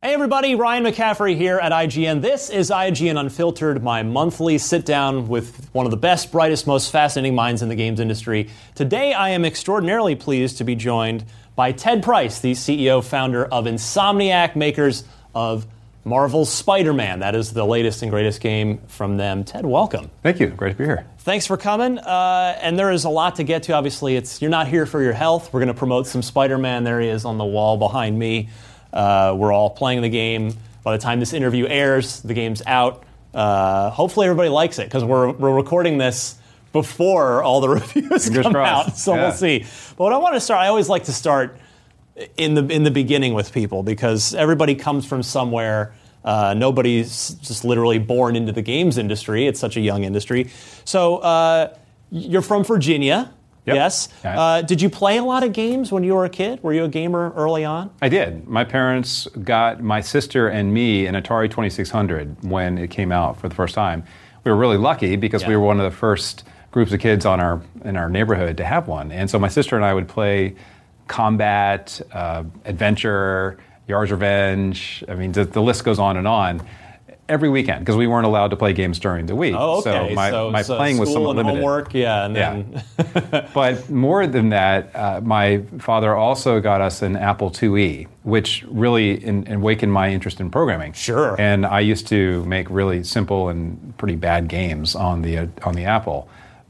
Hey everybody, Ryan McCaffrey here at IGN. This is IGN Unfiltered, my monthly sit down with one of the best, brightest, most fascinating minds in the games industry. Today I am extraordinarily pleased to be joined by Ted Price, the CEO founder of Insomniac, makers of Marvel's Spider Man. That is the latest and greatest game from them. Ted, welcome. Thank you. Great to be here. Thanks for coming. Uh, and there is a lot to get to. Obviously, it's you're not here for your health. We're going to promote some Spider Man. There he is on the wall behind me. Uh, we're all playing the game. By the time this interview airs, the game's out. Uh, hopefully, everybody likes it because we're, we're recording this before all the reviews Fingers come crossed. out. So Yeah. we'll see. But what I want to start, I always like to start in the in the beginning with people because everybody comes from somewhere. Uh, nobody's just literally born into the games industry. It's such a young industry. So uh, you're from Virginia, Yep. yes? Yeah. Uh, did you play a lot of games when you were a kid? Were you a gamer early on? I did. My parents got my sister and me an Atari 2600 when it came out for the first time. We were really lucky because we were one of the first groups of kids on our in our neighborhood to have one. And so my sister and I would play combat, uh, adventure, Yars' Revenge. I mean, the, the list goes on and on. Every weekend because we weren't allowed to play games during the week. Oh, okay. So my, my so playing was somewhat and limited. homework, yeah, and Yeah. But more than that, uh, my father also got us an Apple IIe, which really in, awakened my interest in programming. Sure. And I used to make really simple and pretty bad games on the uh, on the Apple.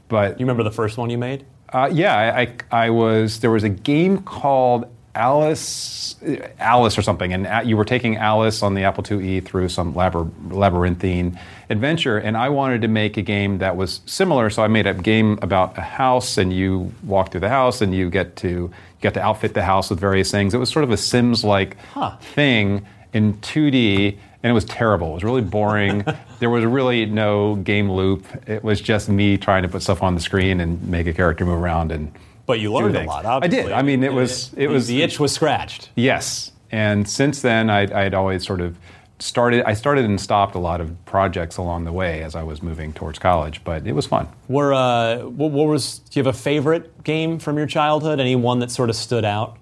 But you remember the first one you made? uh, yeah, I, I, I was. There was a game called Alice, Alice or something, and you were taking Alice on the Apple IIe through some labyrinthine adventure, and I wanted to make a game that was similar. So I made a game about a house, and you walk through the house, and you get to you get to outfit the house with various things. It was sort of a Sims-like Huh. thing in 2D, and it was terrible. It was really boring. there was really no game loop. It was just me trying to put stuff on the screen and make a character move around and. But you learned a lot. I did. I mean, it was it the- was the itch was scratched. yes. And since then, I, I'd always sort of started. I started and stopped a lot of projects along the way as I was moving towards college, but it was fun. Were uh, what, what was? Do you have a favorite game from your childhood? Any one that sort of stood out?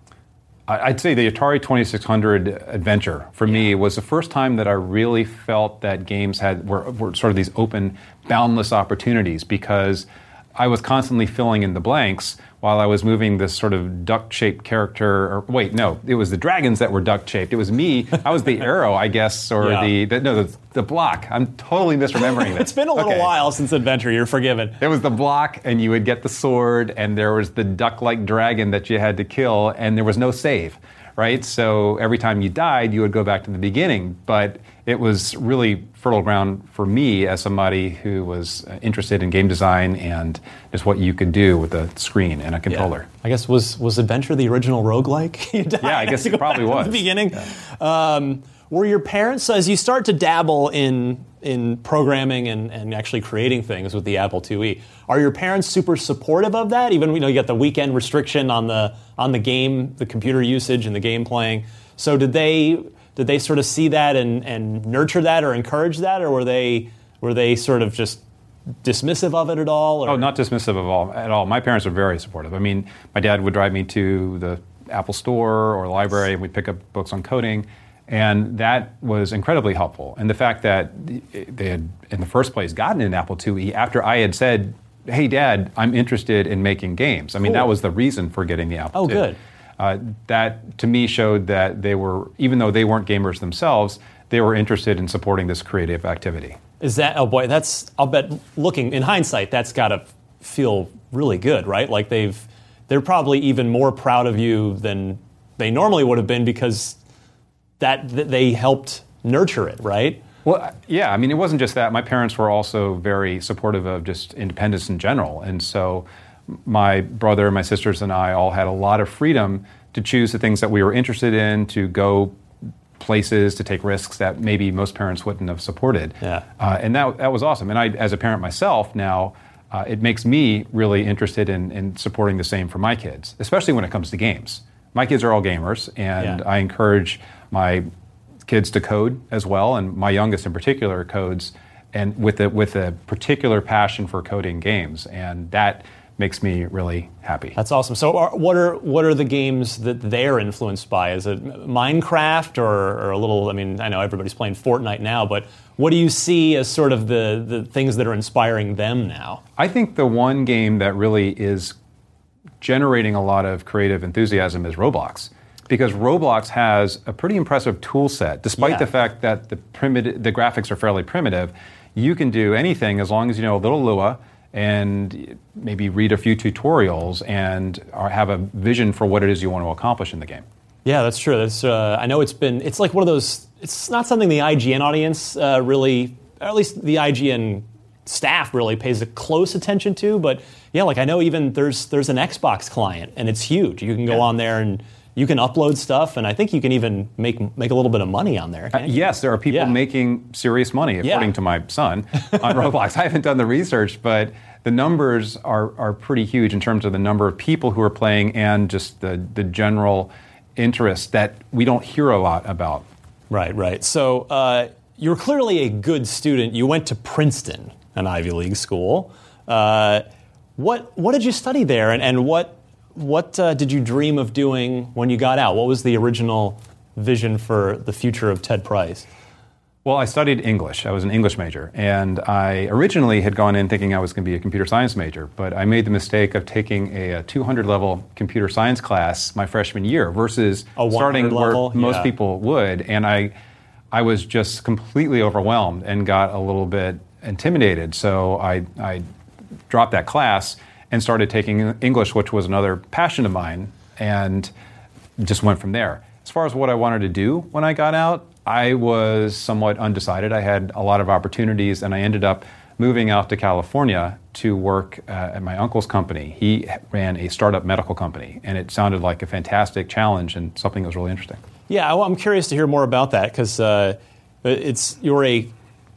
I- I'd say the Atari 2600 adventure for me was the first time that I really felt that games had were, were sort of these open, boundless opportunities because I was constantly filling in the blanks while I was moving this sort of duck-shaped character. Or wait, no, it was the dragons that were duck-shaped. It was me. I was the arrow, I guess, or Yeah. the, the no, the, the block. I'm totally misremembering this. It's been a little Okay. while since Adventure. You're forgiven. There was the block, and you would get the sword, and there was the duck-like dragon that you had to kill, and there was no save, right? So every time you died, you would go back to the beginning. But it was really fertile ground for me as somebody who was uh, interested in game design and just what you could do with a screen and a controller. I guess was was Adventure the original roguelike? You died, Yeah, I guess it probably was. the beginning. Um, were your parents, as you start to dabble in in programming and, and actually creating things with the Apple IIe, are your parents super supportive of that? Even you know you got the weekend restriction on the on the game, the computer usage and the game playing. So did they did they sort of see that and, and nurture that or encourage that, or were they were they sort of just dismissive of it at all? Or? Oh, not dismissive of all at all. My parents were very supportive. I mean, my dad would drive me to the Apple Store or library, and we'd pick up books on coding, and that was incredibly helpful. And the fact that they had, in the first place, gotten an Apple IIe after I had said, "Hey, Dad, I'm interested in making games." I mean, that was the reason for getting the Apple. Oh, II. good. Uh, that to me showed that they were, even though they weren't gamers themselves, they were interested in supporting this creative activity. Is that oh boy? That's I'll bet. Looking in hindsight, that's got to feel really good, right? Like they've they're probably even more proud of you than they normally would have been because that, that they helped nurture it, right? Well, yeah, I mean, it wasn't just that. My parents were also very supportive of just independence in general. And so my brother, my sisters, and I all had a lot of freedom to choose the things that we were interested in, to go places, to take risks that maybe most parents wouldn't have supported. Yeah. Uh, and that, that was awesome. And I, as a parent myself now, uh, it makes me really interested in, in supporting the same for my kids, especially when it comes to games. My kids are all gamers, and Yeah. I encourage my kids to code as well, and my youngest in particular codes, and with a, with a particular passion for coding games, and that makes me really happy. That's awesome. So, are, what are what are the games that they're influenced by? Is it Minecraft or, or a little? I mean, I know everybody's playing Fortnite now, but what do you see as sort of the the things that are inspiring them now? I think the one game that really is generating a lot of creative enthusiasm is Roblox. Because Roblox has a pretty impressive tool set, despite Yeah. the fact that the primitive, the graphics are fairly primitive. You can do anything as long as you know a little Lua and maybe read a few tutorials and have a vision for what it is you want to accomplish in the game. Yeah, that's true. That's uh, I know it's been it's like one of those. It's not something the IGN audience uh, really, or at least the IGN staff really pays a close attention to. But yeah, like I know even there's there's an Xbox client and it's huge. You can go on there and you can upload stuff, and I think you can even make make a little bit of money on there. can't? Yes, there are people Yeah. making serious money, according Yeah. to my son, on Roblox. I haven't done the research, but the numbers are, are pretty huge in terms of the number of people who are playing and just the, the general interest that we don't hear a lot about. Right, right. So uh, you're clearly a good student. You went to Princeton, an Ivy League school. Uh, what what did you study there, and, and what what uh, did you dream of doing when you got out? What was the original vision for the future of Ted Price? Well, I studied English. I was an English major. And I originally had gone in thinking I was going to be a computer science major, but I made the mistake of taking a, a 200 level computer science class my freshman year versus starting level? where most Yeah. people would. And I, I was just completely overwhelmed and got a little bit intimidated. So I, I dropped that class and started taking English, which was another passion of mine, and just went from there. As far as what I wanted to do when I got out, I was somewhat undecided. I had a lot of opportunities, and I ended up moving out to California to work uh, at my uncle's company. He ran a startup medical company, and it sounded like a fantastic challenge and something that was really interesting. Yeah, I'm curious to hear more about that because uh, it's you're a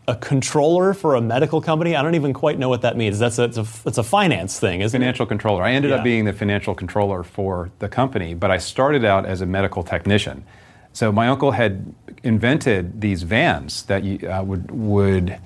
a controller for a medical company. I don't even quite know what that means. That's a it's a, it's a finance thing, isn't it? Financial controller. I ended Yeah. up being the financial controller for the company, but I started out as a medical technician. So my uncle had invented these vans that you, uh, would would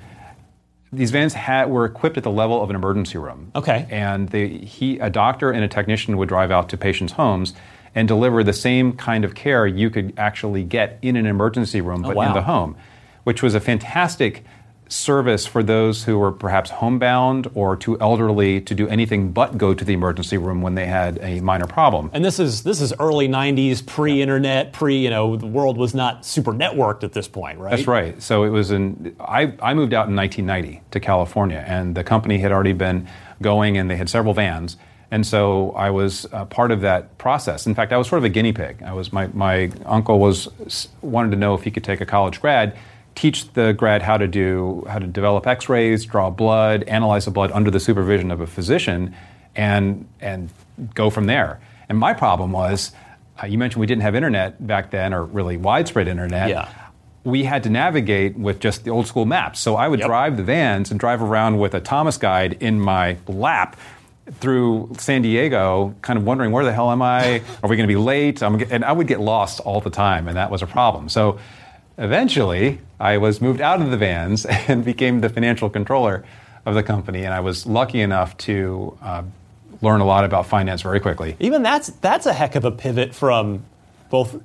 these vans had, were equipped at the level of an emergency room. Okay. And they, he, a doctor and a technician would drive out to patients' homes and deliver the same kind of care you could actually get in an emergency room, but Oh, wow. in the home, which was a fantastic service for those who were perhaps homebound or too elderly to do anything but go to the emergency room when they had a minor problem. And this is this is early '90s, pre-internet, pre you know the world was not super networked at this point, right? That's right. So it was in. I, I moved out in 1990 to California, and the company had already been going, and they had several vans. And so I was uh, part of that process. In fact, I was sort of a guinea pig. I was my my uncle was wanted to know if he could take a college grad, teach the grad how to do how to develop X-rays, draw blood, analyze the blood under the supervision of a physician, and and go from there. And my problem was, uh, you mentioned we didn't have internet back then, or really widespread internet Yeah. we had to navigate with just the old school maps. So I would Yep. drive the vans and drive around with a Thomas guide in my lap through San Diego, kind of wondering where the hell am I? Are we going to be late? I'm, and I would get lost all the time, and that was a problem. So eventually, I was moved out of the vans and became the financial controller of the company. And I was lucky enough to uh, learn a lot about finance very quickly. Even that's that's a heck of a pivot from both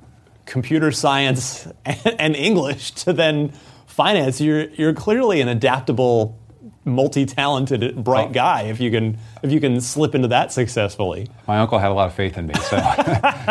computer science and, and English to then finance. You're you're clearly an adaptable, multi-talented, bright Oh. guy if you can if you can slip into that successfully. My uncle had a lot of faith in me. So,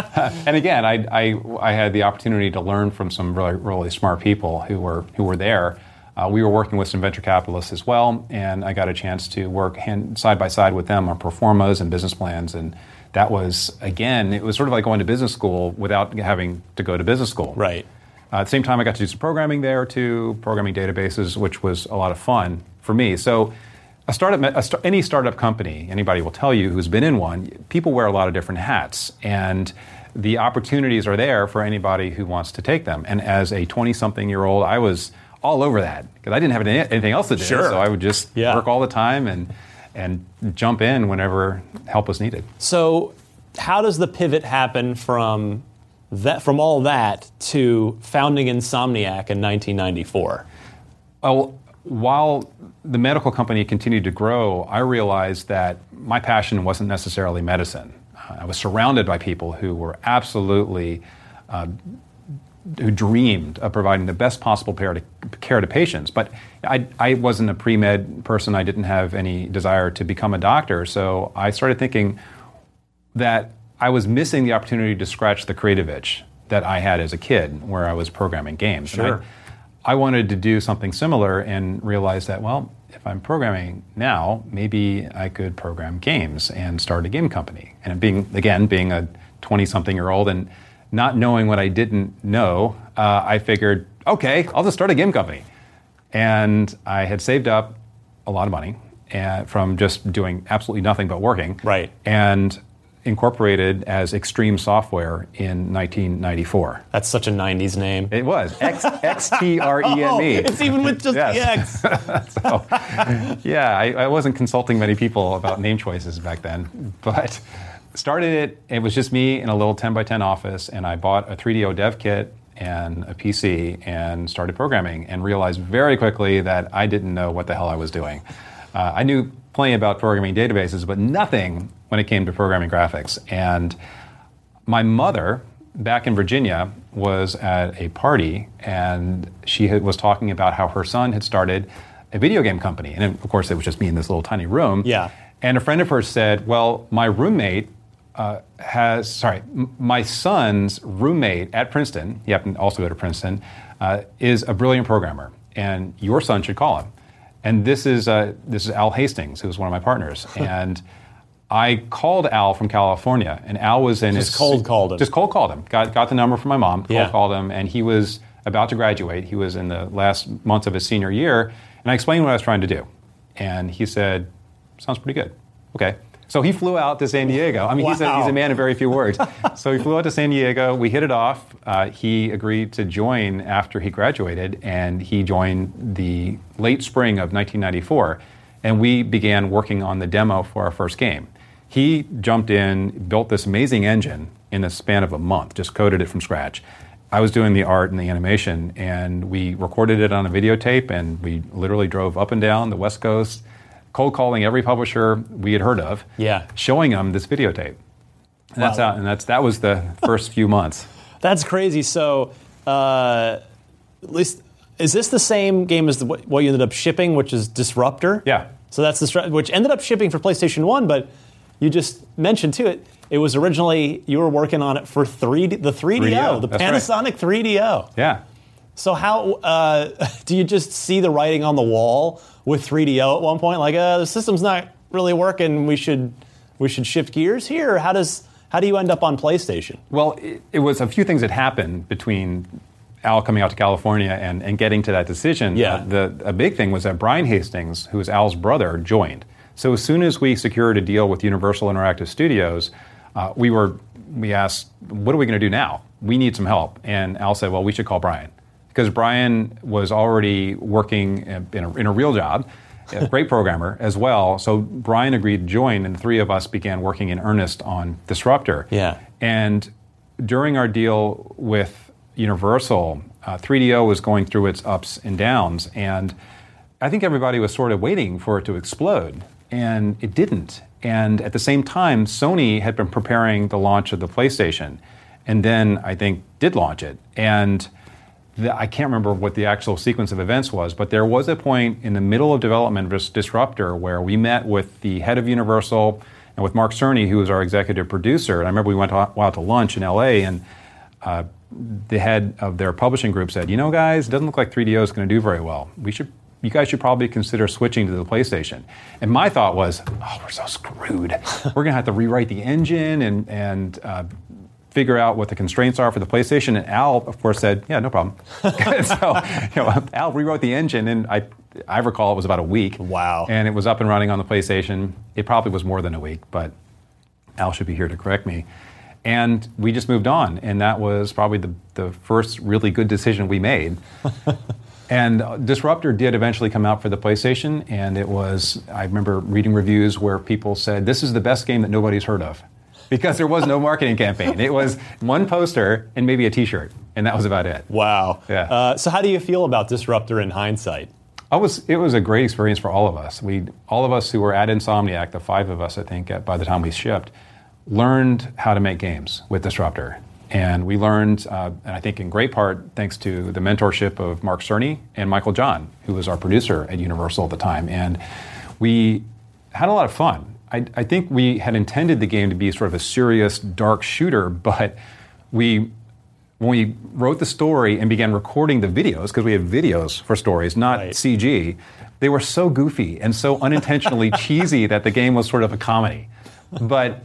and again, I, I, I had the opportunity to learn from some really, really smart people who were who were there. Uh, we were working with some venture capitalists as well, and I got a chance to work hand, side by side with them on pro formas and business plans. And that was again, it was sort of like going to business school without having to go to business school. Right. Uh, at the same time, I got to do some programming there too, programming databases, which was a lot of fun for me. So, a startup, a st- any startup company, anybody will tell you who's been in one, people wear a lot of different hats, and the opportunities are there for anybody who wants to take them. And as a 20 something year old, I was all over that because I didn't have any- anything else to do. Sure. So I would just Yeah. work all the time and, and jump in whenever help was needed. So, how does the pivot happen from that from all that to founding Insomniac in 1994? Well, while the medical company continued to grow, I realized that my passion wasn't necessarily medicine. I was surrounded by people who were absolutely, uh, who dreamed of providing the best possible care to, care to patients. But I, I wasn't a pre med person, I didn't have any desire to become a doctor. So I started thinking, that I was missing the opportunity to scratch the creative itch that I had as a kid, where I was programming games. Sure. I, wanted to do something similar and realized that, well, if I'm programming now, maybe I could program games and start a game company. And being, again, being a 20 something year old and not knowing what I didn't know, uh, I figured, okay, I'll just start a game company. And I had saved up a lot of money uh, from just doing absolutely nothing but working Right. and incorporated as Extreme Software in 1994. That's such a 90s name. It was X X T R E Oh, M E. it's even with just Yes. the X. So, yeah, I, I wasn't consulting many people about name choices back then, but started it. It was just me in a little 10 by 10 office, and I bought a 3DO dev kit and a PC and started programming, and realized very quickly that I didn't know what the hell I was doing. Uh, I knew plenty about programming databases, but nothing when it came to programming graphics. And my mother back in Virginia was at a party and she had, was talking about how her son had started a video game company. And of course, it was just me in this little tiny room. Yeah. And a friend of hers said, Well, my roommate uh, has, sorry, m- my son's roommate at Princeton, he happened to also go to Princeton, uh, is a brilliant programmer. And your son should call him. And this is, uh, this is Al Hastings, who was one of my partners. and I called Al from California, and Al was in Just his cold called him. Just cold called him. Got got the number from my mom. Cold Yeah. called him, and he was about to graduate. He was in the last months of his senior year, and I explained what I was trying to do, and he said, "Sounds pretty good." Okay. So he flew out to San Diego. I mean, he's, a, he's a man of very few words. so he flew out to San Diego. We hit it off. Uh, he agreed to join after he graduated, and he joined the late spring of 1994. And we began working on the demo for our first game. He jumped in, built this amazing engine in the span of a month, just coded it from scratch. I was doing the art and the animation, and we recorded it on a videotape, and we literally drove up and down the West Coast, cold calling every publisher we had heard of, Yeah. showing them this videotape. And that's Wow. out, and that's that was the first few months. That's crazy. So, uh, at least, is this the same game as the, what what you ended up shipping, which is Disruptor? Yeah. So that's the which ended up shipping for PlayStation One, but you just mentioned too it. It was originally you were working on it for 3D, the 3DO, 3DO, the right. Panasonic 3DO. Yeah. So how uh, do you just see the writing on the wall with 3DO at one point? Like, uh, the system's not really working. We should we should shift gears here. How does how do you end up on PlayStation? Well, it, it was a few things that happened between Al coming out to California and, and getting to that decision. Yeah. Uh, the a big thing was that Brian Hastings, who is Al's brother, joined. So as soon as we secured a deal with Universal Interactive Studios, uh, we were we asked, "What are we going to do now? We need some help." And Al said, "Well, we should call Brian." Because Brian was already working in a, in a real job, a great programmer as well. So Brian agreed to join, and the three of us began working in earnest on Disruptor. Yeah. And during our deal with Universal, uh, 3DO was going through its ups and downs, and I think everybody was sort of waiting for it to explode, and it didn't. And at the same time, Sony had been preparing the launch of the PlayStation, and then I think did launch it. And the, I can't remember what the actual sequence of events was, but there was a point in the middle of development of Disruptor where we met with the head of Universal and with Mark Cerny, who was our executive producer. And I remember we went out out to lunch in LA, and uh, the head of their publishing group said, "You know, guys, it doesn't look like 3DO is going to do very well. We should." You guys should probably consider switching to the PlayStation. And my thought was, oh, we're so screwed. we're going to have to rewrite the engine and, and uh, figure out what the constraints are for the PlayStation. And Al, of course, said, "Yeah, no problem." so, you know, Al rewrote the engine, and I, I recall it was about a week. Wow. And it was up and running on the PlayStation. It probably was more than a week, but Al should be here to correct me. and we just moved on. And that was probably the, the first really good decision we made. And Disruptor did eventually come out for the PlayStation, and it was, I remember reading reviews where people said, this is the best game that nobody's heard of. Because there was no marketing campaign. It was one poster and maybe a t shirt, and that was about it. Wow. Yeah. Uh, so, how do you feel about Disruptor in hindsight? I was, it was a great experience for all of us. We, all of us who were at Insomniac, the five of us, I think, at, by the time we shipped, learned how to make games with Disruptor. And we learned, uh, and I think in great part thanks to the mentorship of Mark Cerny and Michael John, who was our producer at Universal at the time. And we had a lot of fun. I, I think we had intended the game to be sort of a serious, dark shooter, but we when we wrote the story and began recording the videos, because we have videos for stories, not Right. CG, they were so goofy and so unintentionally cheesy that the game was sort of a comedy. But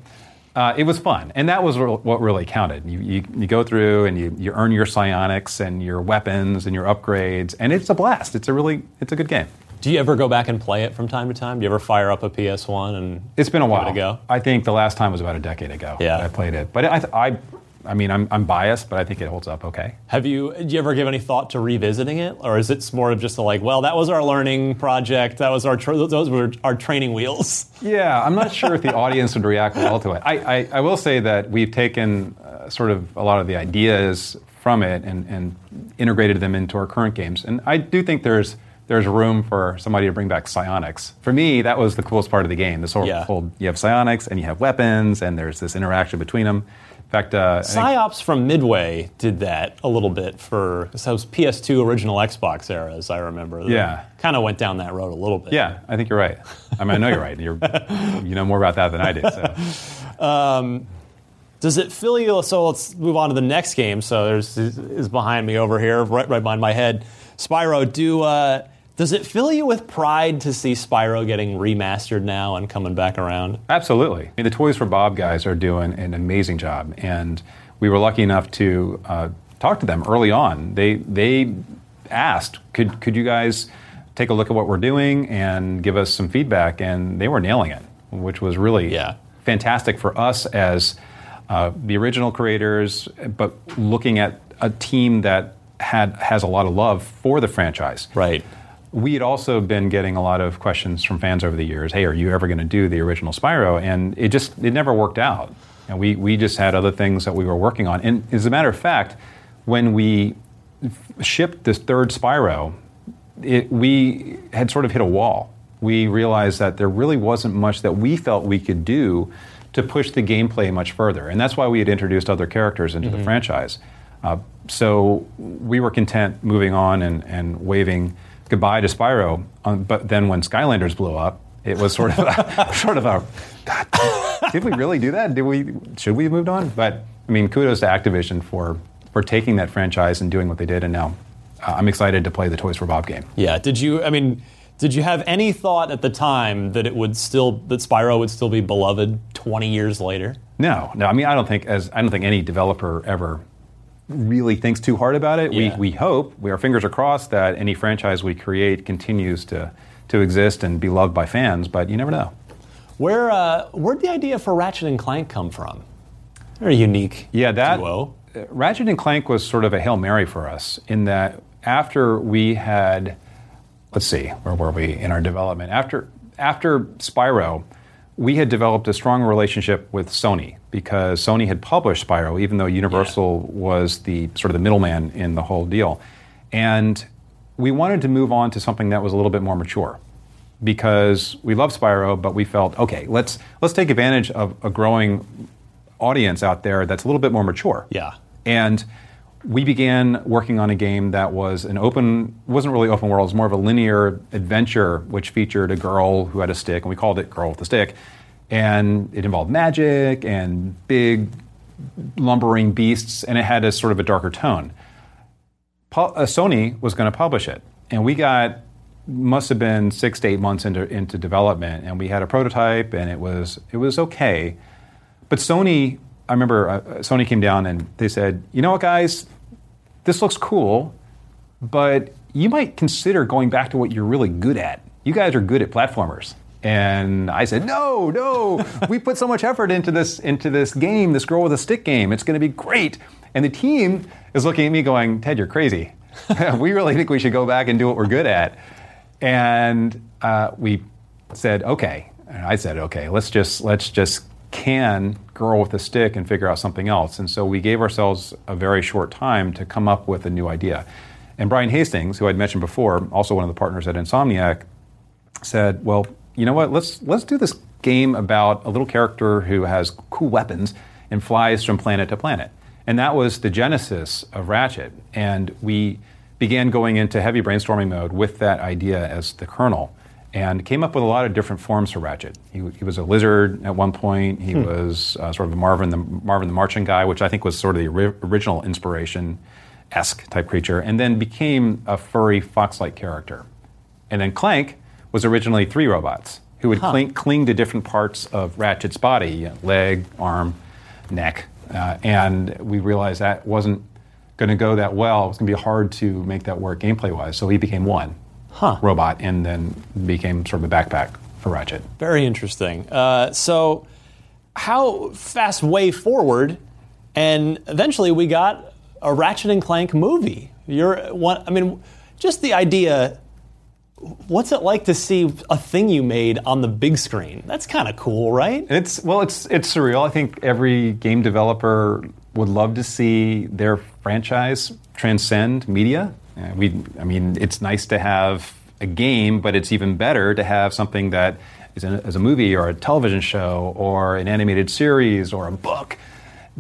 uh, it was fun, and that was re- what really counted. You, you, you go through and you, you earn your psionics and your weapons and your upgrades, and it's a blast. It's a really it's a good game. Do you ever go back and play it from time to time? Do you ever fire up a PS1 and It's been a while. it a? I think the last time was about a decade ago Yeah. I played it. But I, I, I mean, I'm, I'm biased, but I think it holds up okay. Have you, do you ever give any thought to revisiting it, or is it more of just a like, well, that was our learning project, that was our tra- those were our training wheels? Yeah, I'm not sure if the audience would react well to it. I, I, I will say that we've taken uh, sort of a lot of the ideas from it and, and integrated them into our current games. And I do think there's there's room for somebody to bring back psionics. For me, that was the coolest part of the game. This whole, Yeah. whole you have psionics and you have weapons, and there's this interaction between them. In fact, uh, I think- Psi-Ops from Midway did that a little bit for this was PS2 original Xbox era, as I remember. Yeah. kind of went down that road a little bit. yeah, I think you're right. I mean, I know you're right. You're, you know more about that than I do. So. Does it fill you? So let's move on to the next game. So there's is behind me over here, right, right behind my head. Spyro. Do uh, does it fill you with pride to see Spyro getting remastered now and coming back around? Absolutely. I mean, the Toys for Bob guys are doing an amazing job, and we were lucky enough to uh, talk to them early on. They they asked, could could you guys take a look at what we're doing and give us some feedback? And they were nailing it, which was really Yeah. fantastic for us as uh, the original creators, but looking at a team that had has a lot of love for the franchise. Right. We had also been getting a lot of questions from fans over the years. Hey, are you ever going to do the original Spyro? And it just it never worked out. And we we just had other things that we were working on. And as a matter of fact, when we f- shipped this third Spyro, it, we had sort of hit a wall. We realized that there really wasn't much that we felt we could do to push the gameplay much further, and that's why we had introduced other characters into the franchise. Uh, so we were content moving on and, and waving goodbye to Spyro. Um, but then when Skylanders blew up, it was sort of a, sort of a God, did we really do that? Did we should we have moved on? But I mean, kudos to Activision for for taking that franchise and doing what they did, and now uh, I'm excited to play the Toys for Bob game. Yeah. Did you? I mean, did you have any thought at the time that it would still that Spyro would still be beloved 20 years later? No, no. I mean, I don't think as I don't think any developer ever really thinks too hard about it. Yeah. We we hope we our fingers are crossed that any franchise we create continues to to exist and be loved by fans. But you never know. Where uh, where'd the idea for Ratchet and Clank come from? Very unique. Yeah, that duo. uh, Ratchet and Clank was sort of a hail mary for us in that after we had, let's see, where were we in our development? After after Spyro, we had developed a strong relationship with Sony because Sony had published Spyro, even though Universal was the sort of the middleman in the whole deal, and we wanted to move on to something that was a little bit more mature because we love Spyro, but we felt okay. Let's let's take advantage of a growing audience out there that's a little bit more mature. Yeah. And we began working on a game that was an open, wasn't really open world, it was more of a linear adventure, which featured a girl who had a stick, and we called it Girl with the Stick. And it involved magic and big lumbering beasts, and it had a sort of a darker tone. Uh, Sony was going to publish it, and we got must have been six to eight months into into development, and we had a prototype, and it was it was okay, but Sony, I remember uh, Sony came down and they said, you know what, guys, this looks cool, but you might consider going back to what you're really good at. You guys are good at platformers. And I said, no, no, we put so much effort into this into this game, this girl with a stick game. It's going to be great. And the team is looking at me going, Ted, you're crazy. we really think we should go back and do what we're good at. And uh, we said, okay. And I said, okay, let's just let's just can girl with a stick and figure out something else. And so we gave ourselves a very short time to come up with a new idea. And Brian Hastings, who I'd mentioned before, also one of the partners at Insomniac, said, well, you know what? Let's let's do this game about a little character who has cool weapons and flies from planet to planet. And that was the genesis of Ratchet. And we began going into heavy brainstorming mode with that idea as the kernel and came up with a lot of different forms for Ratchet. He, he was a lizard at one point. He hmm. was uh, sort of a Marvin the Marvin the Martian guy, which I think was sort of the ori- original inspiration esque type creature, and then became a furry fox-like character. And then Clank was originally three robots who would huh. cling, cling, to different parts of Ratchet's body you know, leg, arm, neck. Uh, and we realized that wasn't going to go that well. It was going to be hard to make that work gameplay wise. So he became one huh. robot and then became sort of a backpack for Ratchet. Very interesting. Uh, so, how fast way forward, and eventually we got a Ratchet and Clank movie. You're one. I mean, just the idea what's it like to see a thing you made on the big screen? That's kind of cool, right? It's well, it's it's surreal. I think every game developer would love to see their franchise transcend media. Uh, we, I mean, it's nice to have a game, but it's even better to have something that is a, as a movie or a television show or an animated series or a book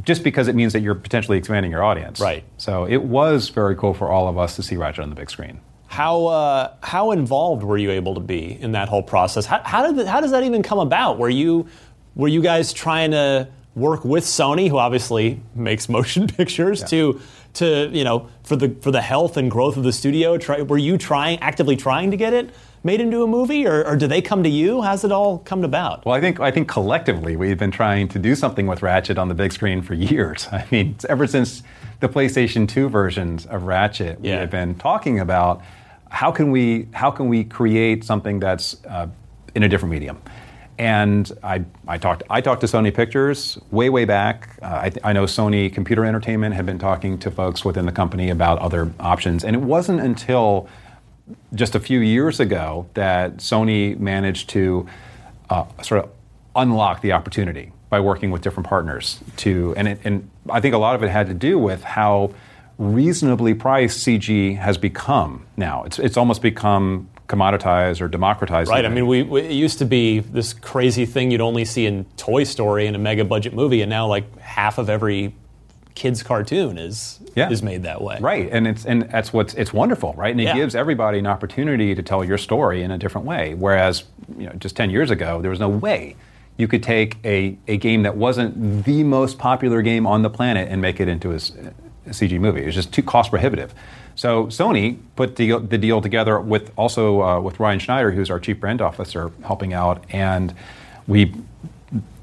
just because it means that you're potentially expanding your audience. Right. So it was very cool for all of us to see Ratchet on the big screen. How, uh, how involved were you able to be in that whole process? How, how, did the, how does that even come about? Were you, were you guys trying to work with Sony, who obviously makes motion pictures, yeah. to to you know for the for the health and growth of the studio? Try, were you trying actively trying to get it made into a movie, or, or do they come to you? How's it all come about? Well, I think I think collectively we've been trying to do something with Ratchet on the big screen for years. I mean, ever since the PlayStation 2 versions of Ratchet, yeah. we have been talking about how can we how can we create something that's uh, in a different medium? And I, I talked I talked to Sony Pictures way way back. Uh, I, I, know Sony Computer Entertainment had been talking to folks within the company about other options, and it wasn't until just a few years ago that Sony managed to uh, sort of unlock the opportunity by working with different partners to and it, and I think a lot of it had to do with how reasonably priced CG has become now. It's, it's almost become commoditized or democratized. Right. I mean, we, we, it used to be this crazy thing you'd only see in Toy Story in a mega budget movie, and now like half of every kids cartoon is yeah. is made that way. Right, and it's and that's what's it's wonderful, right? And it yeah. gives everybody an opportunity to tell your story in a different way. Whereas, you know, just ten years ago, there was no way you could take a, a game that wasn't the most popular game on the planet and make it into a, CG movie. It was just too cost prohibitive. So Sony put the, the deal together with also uh, with Ryan Schneider, who's our chief brand officer, helping out, and we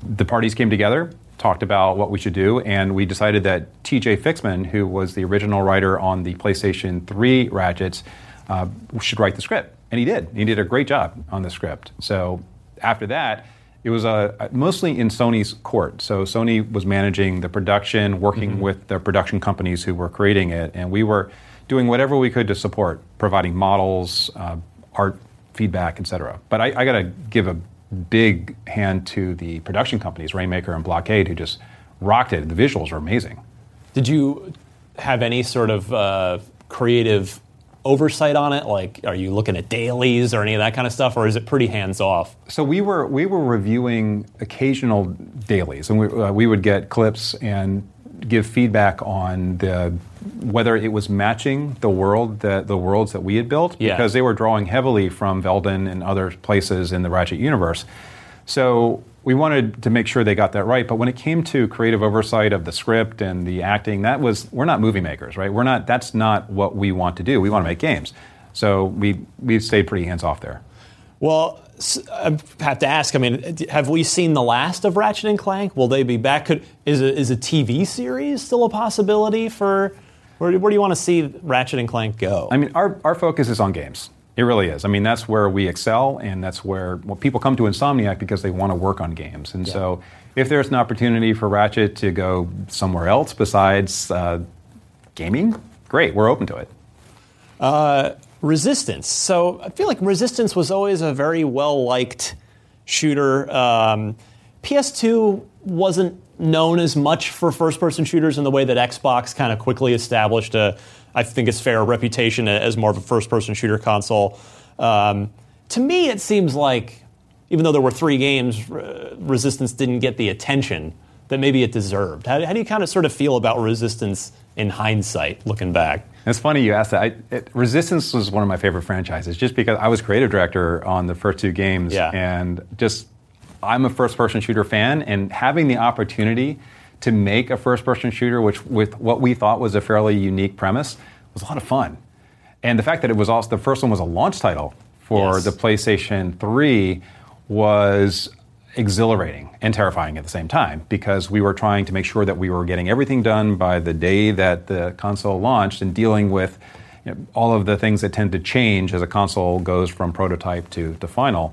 the parties came together, talked about what we should do, and we decided that T.J. Fixman, who was the original writer on the PlayStation 3 Ratchets, uh, should write the script, and he did. He did a great job on the script. So after that it was uh, mostly in Sony's court. So Sony was managing the production, working mm-hmm. with the production companies who were creating it, and we were doing whatever we could to support, providing models, uh, art feedback, etc. But I, I got to give a big hand to the production companies, Rainmaker and Blockade, who just rocked it. The visuals are amazing. Did you have any sort of uh, creative oversight on it? Like, are you looking at dailies or any of that kind of stuff, or is it pretty hands off? So we were we were reviewing occasional dailies, and we uh, we would get clips and give feedback on the whether it was matching the world that the worlds that we had built yeah. because they were drawing heavily from Veldin and other places in the Ratchet universe. So we wanted to make sure they got that right. But when it came to creative oversight of the script and the acting, that was we're not movie makers, right? We're not. That's not what we want to do. We want to make games. So we we stayed pretty hands off there. Well, I have to ask. I mean, have we seen the last of Ratchet and Clank? Will they be back? Could is a, is a TV series still a possibility for? Where, where do you want to see Ratchet and Clank go? I mean, our, our focus is on games It really is. I mean, that's where we excel, and that's where well, people come to Insomniac because they want to work on games. And so, if there's an opportunity for Ratchet to go somewhere else besides uh, gaming, great, we're open to it. Resistance. So I feel like Resistance was always a very well liked shooter. Um, PS2 wasn't known as much for first person shooters in the way that Xbox kind of quickly established a, I think it's fair, reputation as more of a first person shooter console. Um, to me, it seems like even though there were three games, uh, Resistance didn't get the attention that maybe it deserved. How, how do you kind of sort of feel about Resistance in hindsight, looking back? It's funny you asked that. I, it, Resistance was one of my favorite franchises, just because I was creative director on the first two games, Yeah. and just I'm a first-person shooter fan, and having the opportunity to make a first-person shooter, which with what we thought was a fairly unique premise, was a lot of fun. And the fact that it was also the first one was a launch title for Yes. the PlayStation 3 was exhilarating and terrifying at the same time because we were trying to make sure that we were getting everything done by the day that the console launched and dealing with you know, all of the things that tend to change as a console goes from prototype to, to final.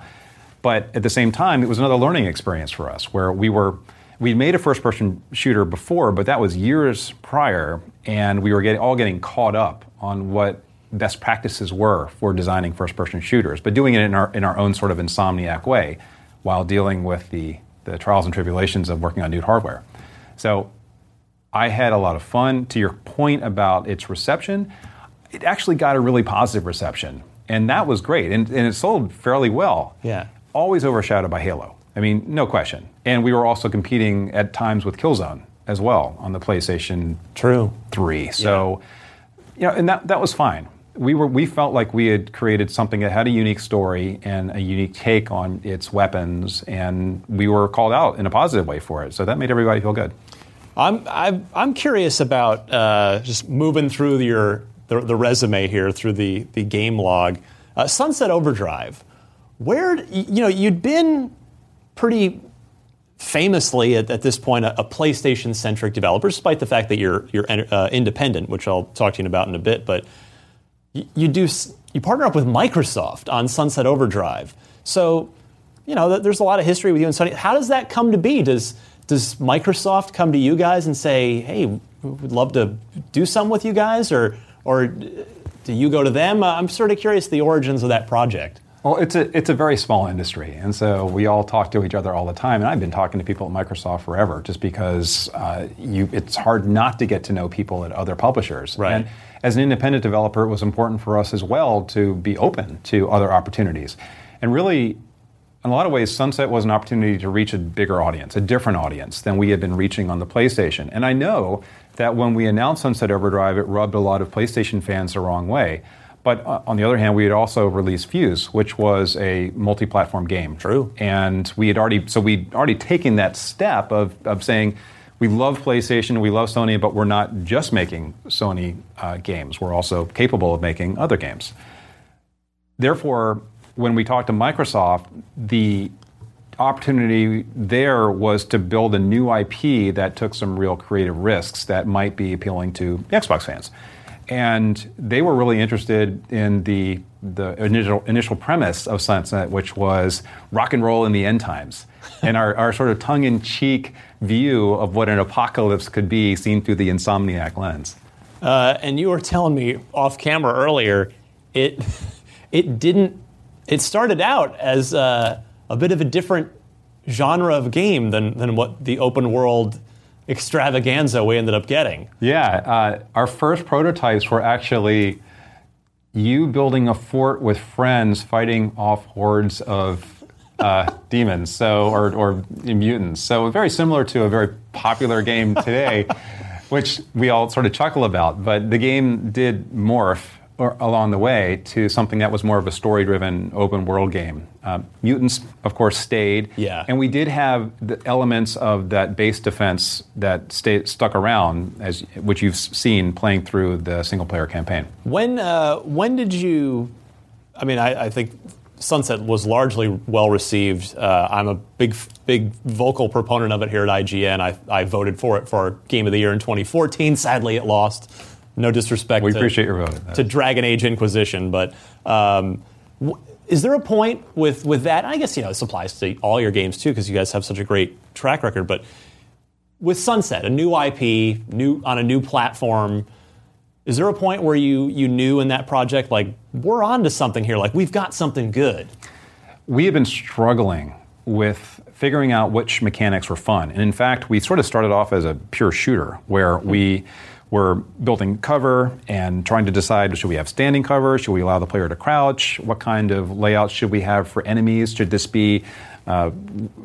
But at the same time, it was another learning experience for us where we were we made a first person shooter before, but that was years prior, and we were getting, all getting caught up on what best practices were for designing first person shooters, but doing it in our in our own sort of insomniac way while dealing with the the trials and tribulations of working on new hardware. So I had a lot of fun. To your point about its reception, it actually got a really positive reception, and that was great, and, and it sold fairly well. Yeah. Always overshadowed by Halo. I mean, no question. And we were also competing at times with Killzone as well on the PlayStation True. 3. So, you know, and that, that was fine. We, were, we felt like we had created something that had a unique story and a unique take on its weapons, and we were called out in a positive way for it. So that made everybody feel good. I'm I'm, I'm curious about uh, just moving through your the, the resume here through the the game log. Uh, Sunset Overdrive, where you know you'd been pretty famously at, at this point a, a PlayStation centric developer, despite the fact that you're you're uh, independent, which I'll talk to you about in a bit, but. You, you do you partner up with Microsoft on Sunset Overdrive, so you know there's a lot of history with you and Sony. How does that come to be? Does does Microsoft come to you guys and say, "Hey, we'd love to do some with you guys," or or do you go to them? I'm sort of curious the origins of that project. Well, it's a it's a very small industry, and so we all talk to each other all the time. And I've been talking to people at Microsoft forever, just because uh, you it's hard not to get to know people at other publishers. Right. And as an independent developer, it was important for us as well to be open to other opportunities, and really. In a lot of ways, Sunset was an opportunity to reach a bigger audience, a different audience than we had been reaching on the PlayStation. And I know that when we announced Sunset Overdrive, it rubbed a lot of PlayStation fans the wrong way. But uh, on the other hand, we had also released Fuse, which was a multi-platform game. True. And we had already so we'd already taken that step of, of saying we love PlayStation, we love Sony, but we're not just making Sony uh, games. We're also capable of making other games. Therefore, when we talked to Microsoft, the opportunity there was to build a new IP that took some real creative risks that might be appealing to Xbox fans. And they were really interested in the, the initial, initial premise of Sunset, which was rock and roll in the end times. and our, our sort of tongue in cheek view of what an apocalypse could be seen through the insomniac lens. Uh, and you were telling me off camera earlier, it it didn't. It started out as uh, a bit of a different genre of game than than what the open world extravaganza we ended up getting. Yeah, uh, our first prototypes were actually you building a fort with friends fighting off hordes of uh, demons, so or, or mutants. So very similar to a very popular game today, which we all sort of chuckle about. But the game did morph or, along the way to something that was more of a story-driven open world game. Uh, mutants, of course, stayed. Yeah. And we did have the elements of that base defense that stayed, stuck around, as which you've seen playing through the single-player campaign. When uh, when did you? I mean, I, I think Sunset was largely well received. Uh, I'm a big big vocal proponent of it here at IGN. I, I voted for it for Game of the Year in 2014. Sadly, it lost. No disrespect. We to, appreciate your vote. to Dragon Age Inquisition, but um, Is there a point with, with that? I guess you know this applies to all your games too, because you guys have such a great track record. But with Sunset, a new IP, new on a new platform, is there a point where you you knew in that project like we're on to something here, like we've got something good? We have been struggling with figuring out which mechanics were fun, and in fact, we sort of started off as a pure shooter where we were building cover and trying to decide should we have standing cover, should we allow the player to crouch, what kind of layout should we have for enemies, should this be uh,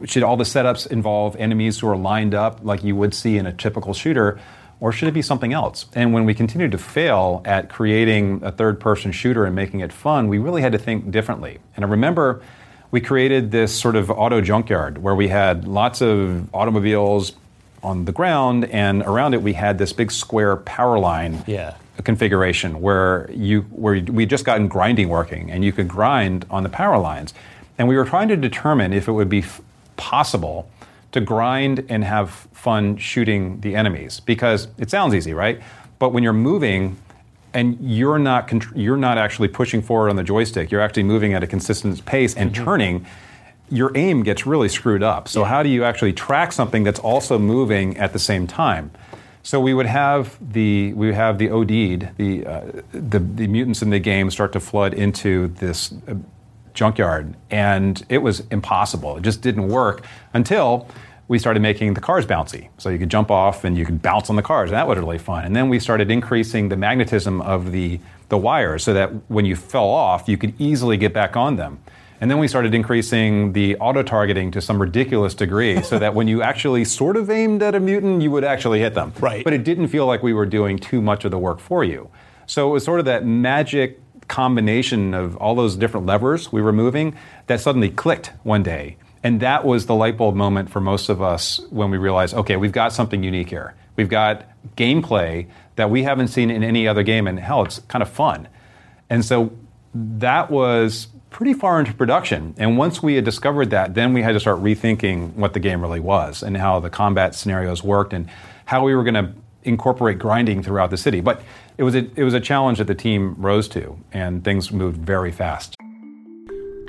should all the setups involve enemies who are lined up like you would see in a typical shooter? or should it be something else? And when we continued to fail at creating a third person shooter and making it fun, we really had to think differently. And I remember we created this sort of auto junkyard where we had lots of automobiles on the ground, and around it we had this big square power line yeah. configuration where you where we just gotten grinding working, and you could grind on the power lines. And we were trying to determine if it would be f- possible to grind and have fun shooting the enemies because it sounds easy, right? But when you're moving and you're not you're not actually pushing forward on the joystick, you're actually moving at a consistent pace and mm-hmm. turning. Your aim gets really screwed up. So yeah. how do you actually track something that's also moving at the same time? So we would have the we would have the OD'd, the, uh, the the mutants in the game start to flood into this uh, junkyard, and it was impossible. It just didn't work until we started making the cars bouncy. So you could jump off and you could bounce on the cars. And that was really fun. And then we started increasing the magnetism of the, the wires so that when you fell off, you could easily get back on them. And then we started increasing the auto targeting to some ridiculous degree so that when you actually sort of aimed at a mutant, you would actually hit them. Right. But it didn't feel like we were doing too much of the work for you. So it was sort of that magic combination of all those different levers we were moving that suddenly clicked one day. And that was the light bulb moment for most of us when we realized, okay, we've got something unique here. We've got gameplay that we haven't seen in any other game, and hell, it's kind of fun. And so that was pretty far into production. And once we had discovered that, then we had to start rethinking what the game really was and how the combat scenarios worked and how we were going to incorporate grinding throughout the city. But it was a, it was a challenge that the team rose to, and things moved very fast.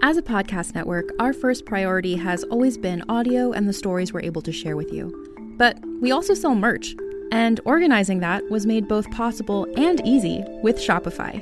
As a podcast network, our first priority has always been audio and the stories we're able to share with you. But we also sell merch, and organizing that was made both possible and easy with Shopify.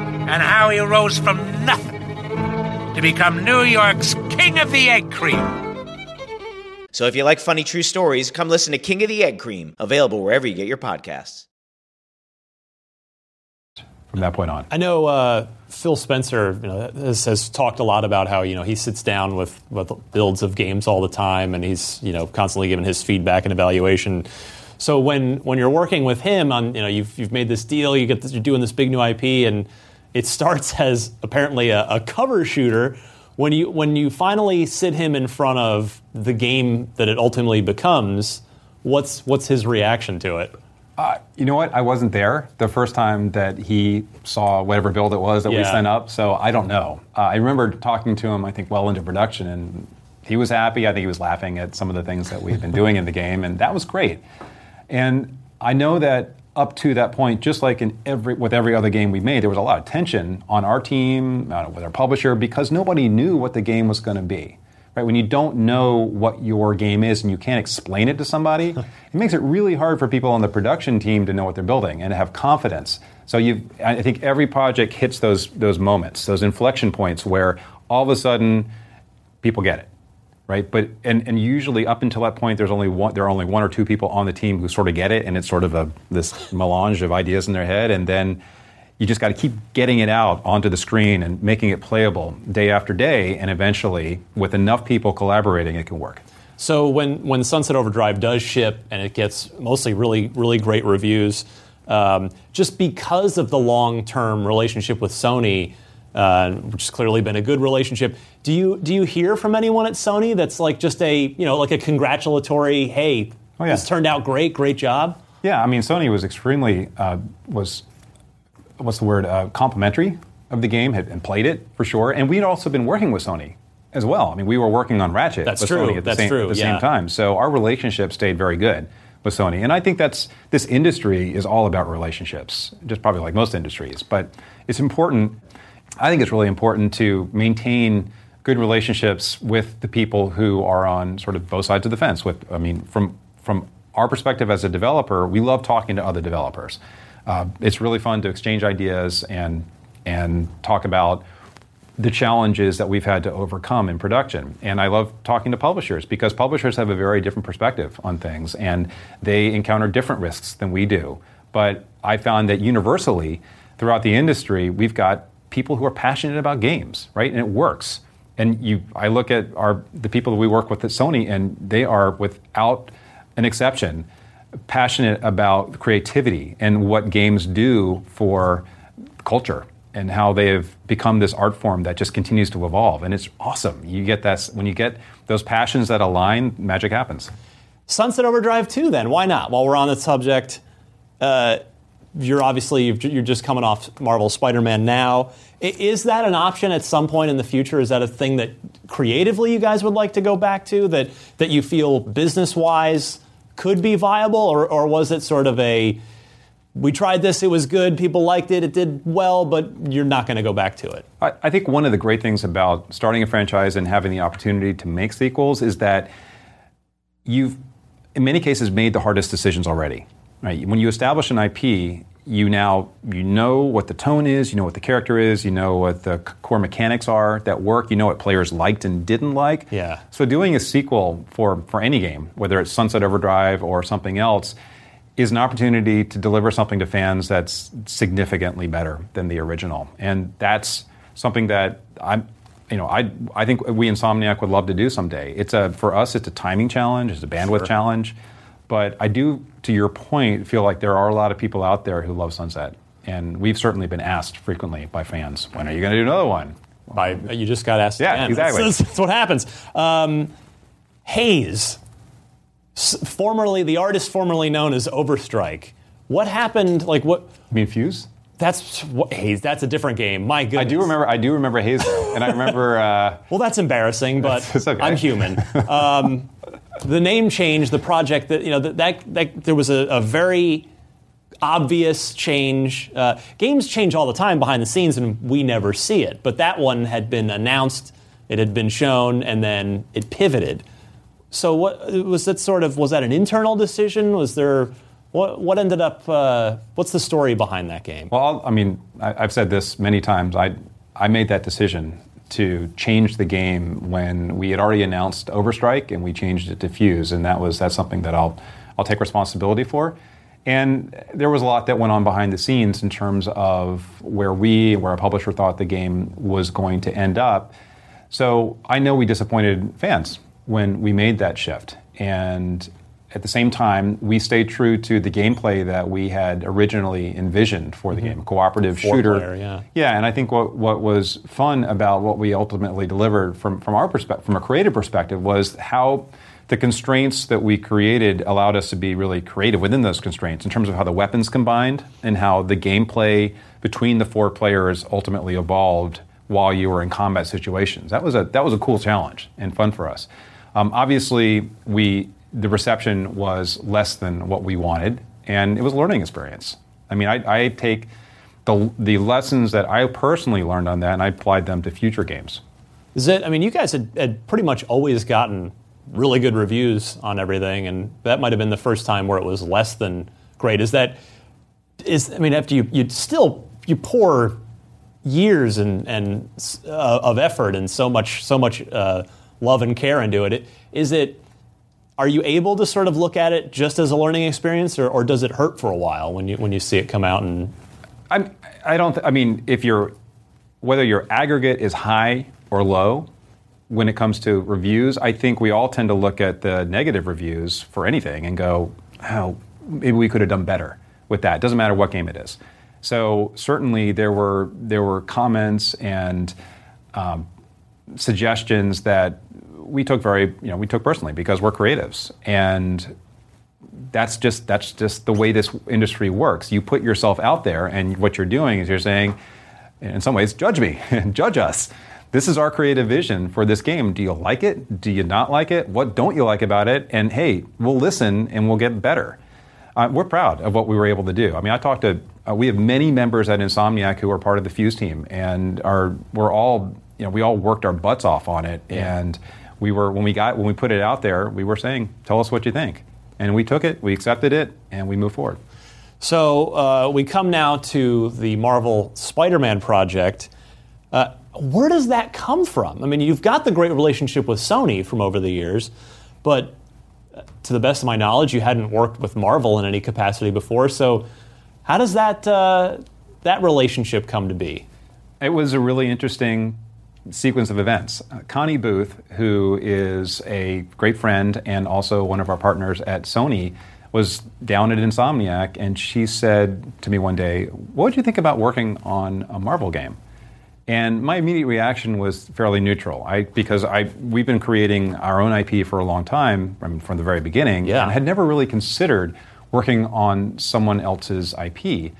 and how he rose from nothing to become New York's King of the Egg Cream. So if you like funny true stories, come listen to King of the Egg Cream, available wherever you get your podcasts. From that point on. I know uh, Phil Spencer you know, has, has, talked a lot about how you know he sits down with, with builds of games all the time, and he's you know constantly giving his feedback and evaluation. So when when you're working with him on you know you've you've made this deal, you get this, you're doing this big new IP, and it starts as apparently a, a cover shooter. When you when you finally sit him in front of the game that it ultimately becomes, what's what's his reaction to it? Uh, you know what? I wasn't there the first time that he saw whatever build it was that yeah. we sent up, so I don't know. Uh, I remember talking to him, I think, well into production, and he was happy. I think he was laughing at some of the things that we've been doing in the game, and that was great. And I know that up to that point, just like in every with every other game we made, there was a lot of tension on our team, uh, with our publisher, because nobody knew what the game was going to be right? When you don't know what your game is and you can't explain it to somebody, it makes it really hard for people on the production team to know what they're building and to have confidence. So you, I think every project hits those those moments, those inflection points where all of a sudden people get it, right? But and, and usually up until that point, there's only one, there are only one or two people on the team who sort of get it, and it's sort of a this melange of ideas in their head, and then you just got to keep getting it out onto the screen and making it playable day after day, and eventually, with enough people collaborating, it can work. So when when Sunset Overdrive does ship and it gets mostly really really great reviews, um, just because of the long term relationship with Sony. Uh, which has clearly been a good relationship. Do you do you hear from anyone at Sony that's like just a you know like a congratulatory, hey, oh, yeah. this turned out great, great job? Yeah, I mean Sony was extremely uh, was what's the word, uh, complimentary of the game had, and played it for sure. And we'd also been working with Sony as well. I mean, we were working on Ratchet that's with true. Sony at the, that's same, true. at the yeah. same time. So our relationship stayed very good with Sony. And I think that's this industry is all about relationships, just probably like most industries. But it's important. I think it's really important to maintain good relationships with the people who are on sort of both sides of the fence. With I mean, from from our perspective as a developer, we love talking to other developers uh, it's really fun to exchange ideas and and talk about the challenges that we've had to overcome in production. And I love talking to publishers because publishers have a very different perspective on things and they encounter different risks than we do. But I found that universally throughout the industry, we've got people who are passionate about games, right? And it works. And you, I look at our the people that we work with at Sony, and they are without an exception passionate about creativity and what games do for culture and how they have become this art form that just continues to evolve. And it's awesome. You get that when you get those passions that align magic happens. Sunset overdrive 2 then. Why not? While we're on the subject uh, you're obviously you're just coming off marvel spider-man now is that an option at some point in the future is that a thing that creatively you guys would like to go back to that that you feel business wise could be viable, or, or was it sort of a we tried this, it was good, people liked it, it did well, but you're not going to go back to it? I, I, think one of the great things about starting a franchise and having the opportunity to make sequels is that you've, in many cases, made the hardest decisions already. Right? When you establish an IP, you now you know what the tone is, you know what the character is, you know what the core mechanics are that work, you know what players liked and didn't like. Yeah. So doing a sequel for for any game, whether it's Sunset Overdrive or something else, is an opportunity to deliver something to fans that's significantly better than the original, and that's something that I'm. You know, I I think we Insomniac would love to do someday. It's a for us, it's a timing challenge, it's a bandwidth sure. challenge. But I do, to your point, feel like there are a lot of people out there who love Sunset. And we've certainly been asked frequently by fans, when are you going to do another one? By, you just got asked yeah, again. exactly. That's, that's what happens. Um, Haze, formerly the artist formerly known as Overstrike. What happened? Like what? You mean Fuse? That's what, Haze. That's a different game. My goodness. I do remember. I do remember Haze, though, and I remember. Uh, well, that's embarrassing, but okay. I'm human. Um, the name change, the project that you know that, that, that there was a, a very obvious change. Uh, games change all the time behind the scenes, and we never see it. But that one had been announced, it had been shown, and then it pivoted. So, what was that sort of? Was that an internal decision? Was there? What, what ended up? Uh, what's the story behind that game? Well, I mean, I, have said this many times. I I made that decision to change the game when we had already announced Overstrike and we changed it to Fuse, and that was that's something that I'll I'll take responsibility for. And there was a lot that went on behind the scenes in terms of where we, where our publisher thought the game was going to end up. So I know we disappointed fans when we made that shift. And at the same time, we stayed true to the gameplay that we had originally envisioned for the mm-hmm. game, a cooperative Four shooter. Player, yeah. yeah, and I think what, what was fun about what we ultimately delivered from, from our perspective, from a creative perspective, was how the constraints that we created allowed us to be really creative within those constraints in terms of how the weapons combined and how the gameplay between the four players ultimately evolved while you were in combat situations. That was a that was a cool challenge and fun for us. Um, obviously, we the reception was less than what we wanted, and it was a learning experience. I mean, I, I take the the lessons that I personally learned on that, and I applied them to future games. Is it? I mean, you guys had, had pretty much always gotten really good reviews on everything, and that might have been the first time where it was less than great. Is that? Is I mean, after you you still you pour years and and uh, of effort and so much so much uh, love and care into it, it. Is it? Are you able to sort of look at it just as a learning experience, or, or does it hurt for a while when you when you see it come out and? I'm, I don't. Th- I mean, if you're whether your aggregate is high or low, when it comes to reviews, I think we all tend to look at the negative reviews for anything and go, oh, maybe we could have done better with that. It doesn't matter what game it is. So certainly there were there were comments and um, suggestions that we took very you know we took personally because we're creatives and that's just that's just the way this industry works. You put yourself out there, and what you're doing is you're saying, in some ways, judge me, and judge us this is our creative vision for this game. Do you like it? Do you not like it? What don't you like about it? And hey, we'll listen and we'll get better. Uh, we're proud of what we were able to do. I mean, I talked to, uh, we have many members at Insomniac who are part of the Fuse team, and are we're all, you know, we all worked our butts off on it, yeah. and we were when we got when we put it out there, we were saying, tell us what you think, and we took it, we accepted it, and we moved forward. So uh, we come now to the Marvel Spider-Man project. Uh, where does that come from? I mean, you've got the great relationship with Sony from over the years, but uh, to the best of my knowledge, you hadn't worked with Marvel in any capacity before. So, how does that uh, that relationship come to be? It was a really interesting sequence of events. Uh, Connie Booth, who is a great friend and also one of our partners at Sony, was down at Insomniac, and she said to me one day, "What would you think about working on a Marvel game?" And my immediate reaction was fairly neutral. I because I we've been creating our own IP for a long time I mean, from the very beginning, yeah. and had never really considered working on someone else's IP.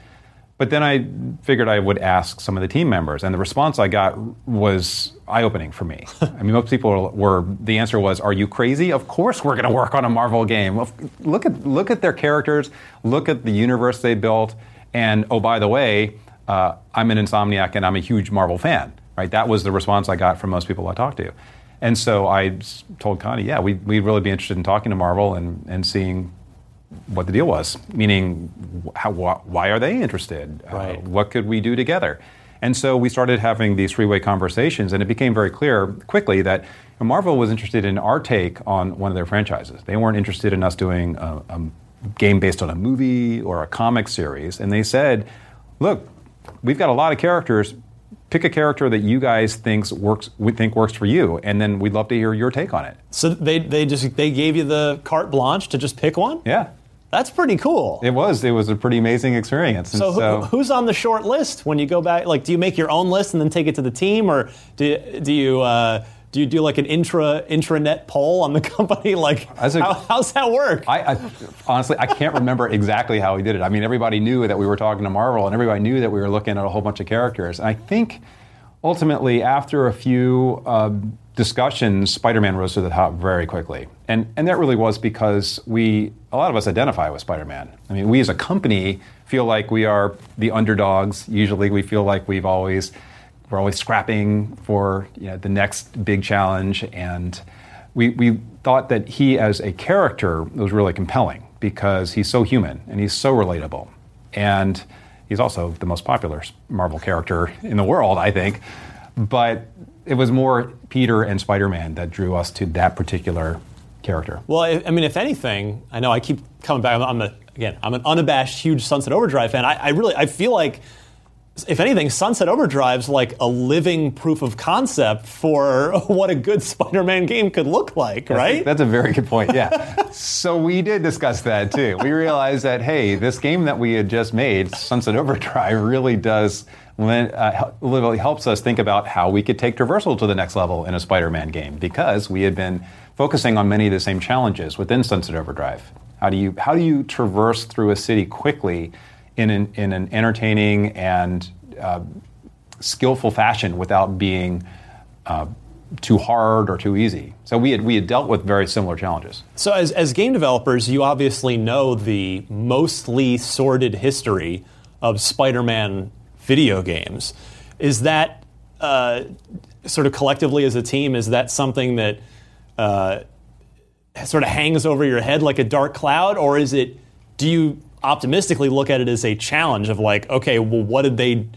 But then I figured I would ask some of the team members, and the response I got was eye-opening for me. I mean, most people were, the answer was, "Are you crazy? Of course we're going to work on a Marvel game. Look at look at their characters, look at the universe they built, and oh by the way, uh, I'm an insomniac and I'm a huge Marvel fan. Right? That was the response I got from most people I talked to. And so I told Connie, yeah, we, we'd really be interested in talking to Marvel and, and seeing what the deal was. Meaning, how, why are they interested? Uh, right. Uh, what could we do together? And so we started having these three way conversations, and it became very clear quickly that Marvel was interested in our take on one of their franchises. They weren't interested in us doing a, a game based on a movie or a comic series. And they said, look, we've got a lot of characters. Pick a character that you guys thinks works, we think works for you, and then we'd love to hear your take on it. So they, they just they gave you the carte blanche to just pick one. Yeah, that's pretty cool. It was. It was a pretty amazing experience. So, so, who's on the short list when you go back? Like, do you make your own list and then take it to the team, or do do you? Uh, do you do like an intra intranet poll on the company? Like, a, how, how's that work? I, I, honestly, I can't remember exactly how we did it. I mean, everybody knew that we were talking to Marvel, and everybody knew that we were looking at a whole bunch of characters. And I think ultimately, after a few uh, discussions, Spider-Man rose to the top very quickly, and and that really was because we a lot of us identify with Spider-Man. I mean, we as a company feel like we are the underdogs. Usually, we feel like we've always we're always scrapping for you know, the next big challenge. And we, we thought that he, as a character, was really compelling because he's so human and he's so relatable. And he's also the most popular Marvel character in the world, I think. but it was more Peter and Spider-Man that drew us to that particular character. Well, I, I mean, if anything, I know I keep coming back. I'm, I'm a, again, I'm an unabashed huge Sunset Overdrive fan. I, I really, I feel like if anything, Sunset Overdrive's like a living proof of concept for what a good Spider-Man game could look like, That's right? A, that's a very good point. Yeah. so we did discuss that too. We realized that hey, this game that we had just made, Sunset Overdrive, really does uh, literally helps us think about how we could take traversal to the next level in a Spider-Man game because we had been focusing on many of the same challenges within Sunset Overdrive. How do you how do you traverse through a city quickly? in an, in an entertaining and uh, skillful fashion without being uh, too hard or too easy. So we had, we had dealt with very similar challenges. So, as, as game developers, you obviously know the mostly sordid history of Spider Man video games. Is that uh, sort of collectively as a team, is that something that uh, sort of hangs over your head like a dark cloud, or is it, do you optimistically look at it as a challenge of like, okay, well, what did they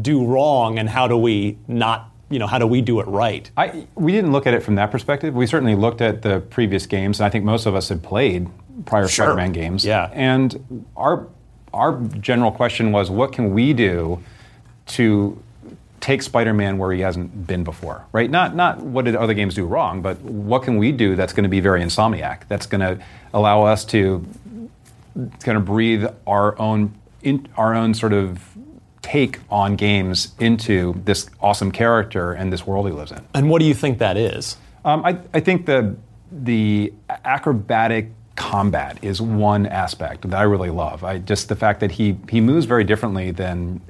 do wrong, and how do we not, you know, how do we do it right? I, we didn't look at it from that perspective. We certainly looked at the previous games, and I think most of us had played prior sure. Spider-Man games. Yeah, and our our general question was, what can we do to take Spider-Man where he hasn't been before, right? Not not what did other games do wrong, but what can we do that's going to be very Insomniac, that's going to allow us to kind of breathe our own in, our own sort of take on games into this awesome character and this world he lives in. And what do you think that is? Um, I, I think the the acrobatic combat is one aspect that I really love. I just the fact that he he moves very differently than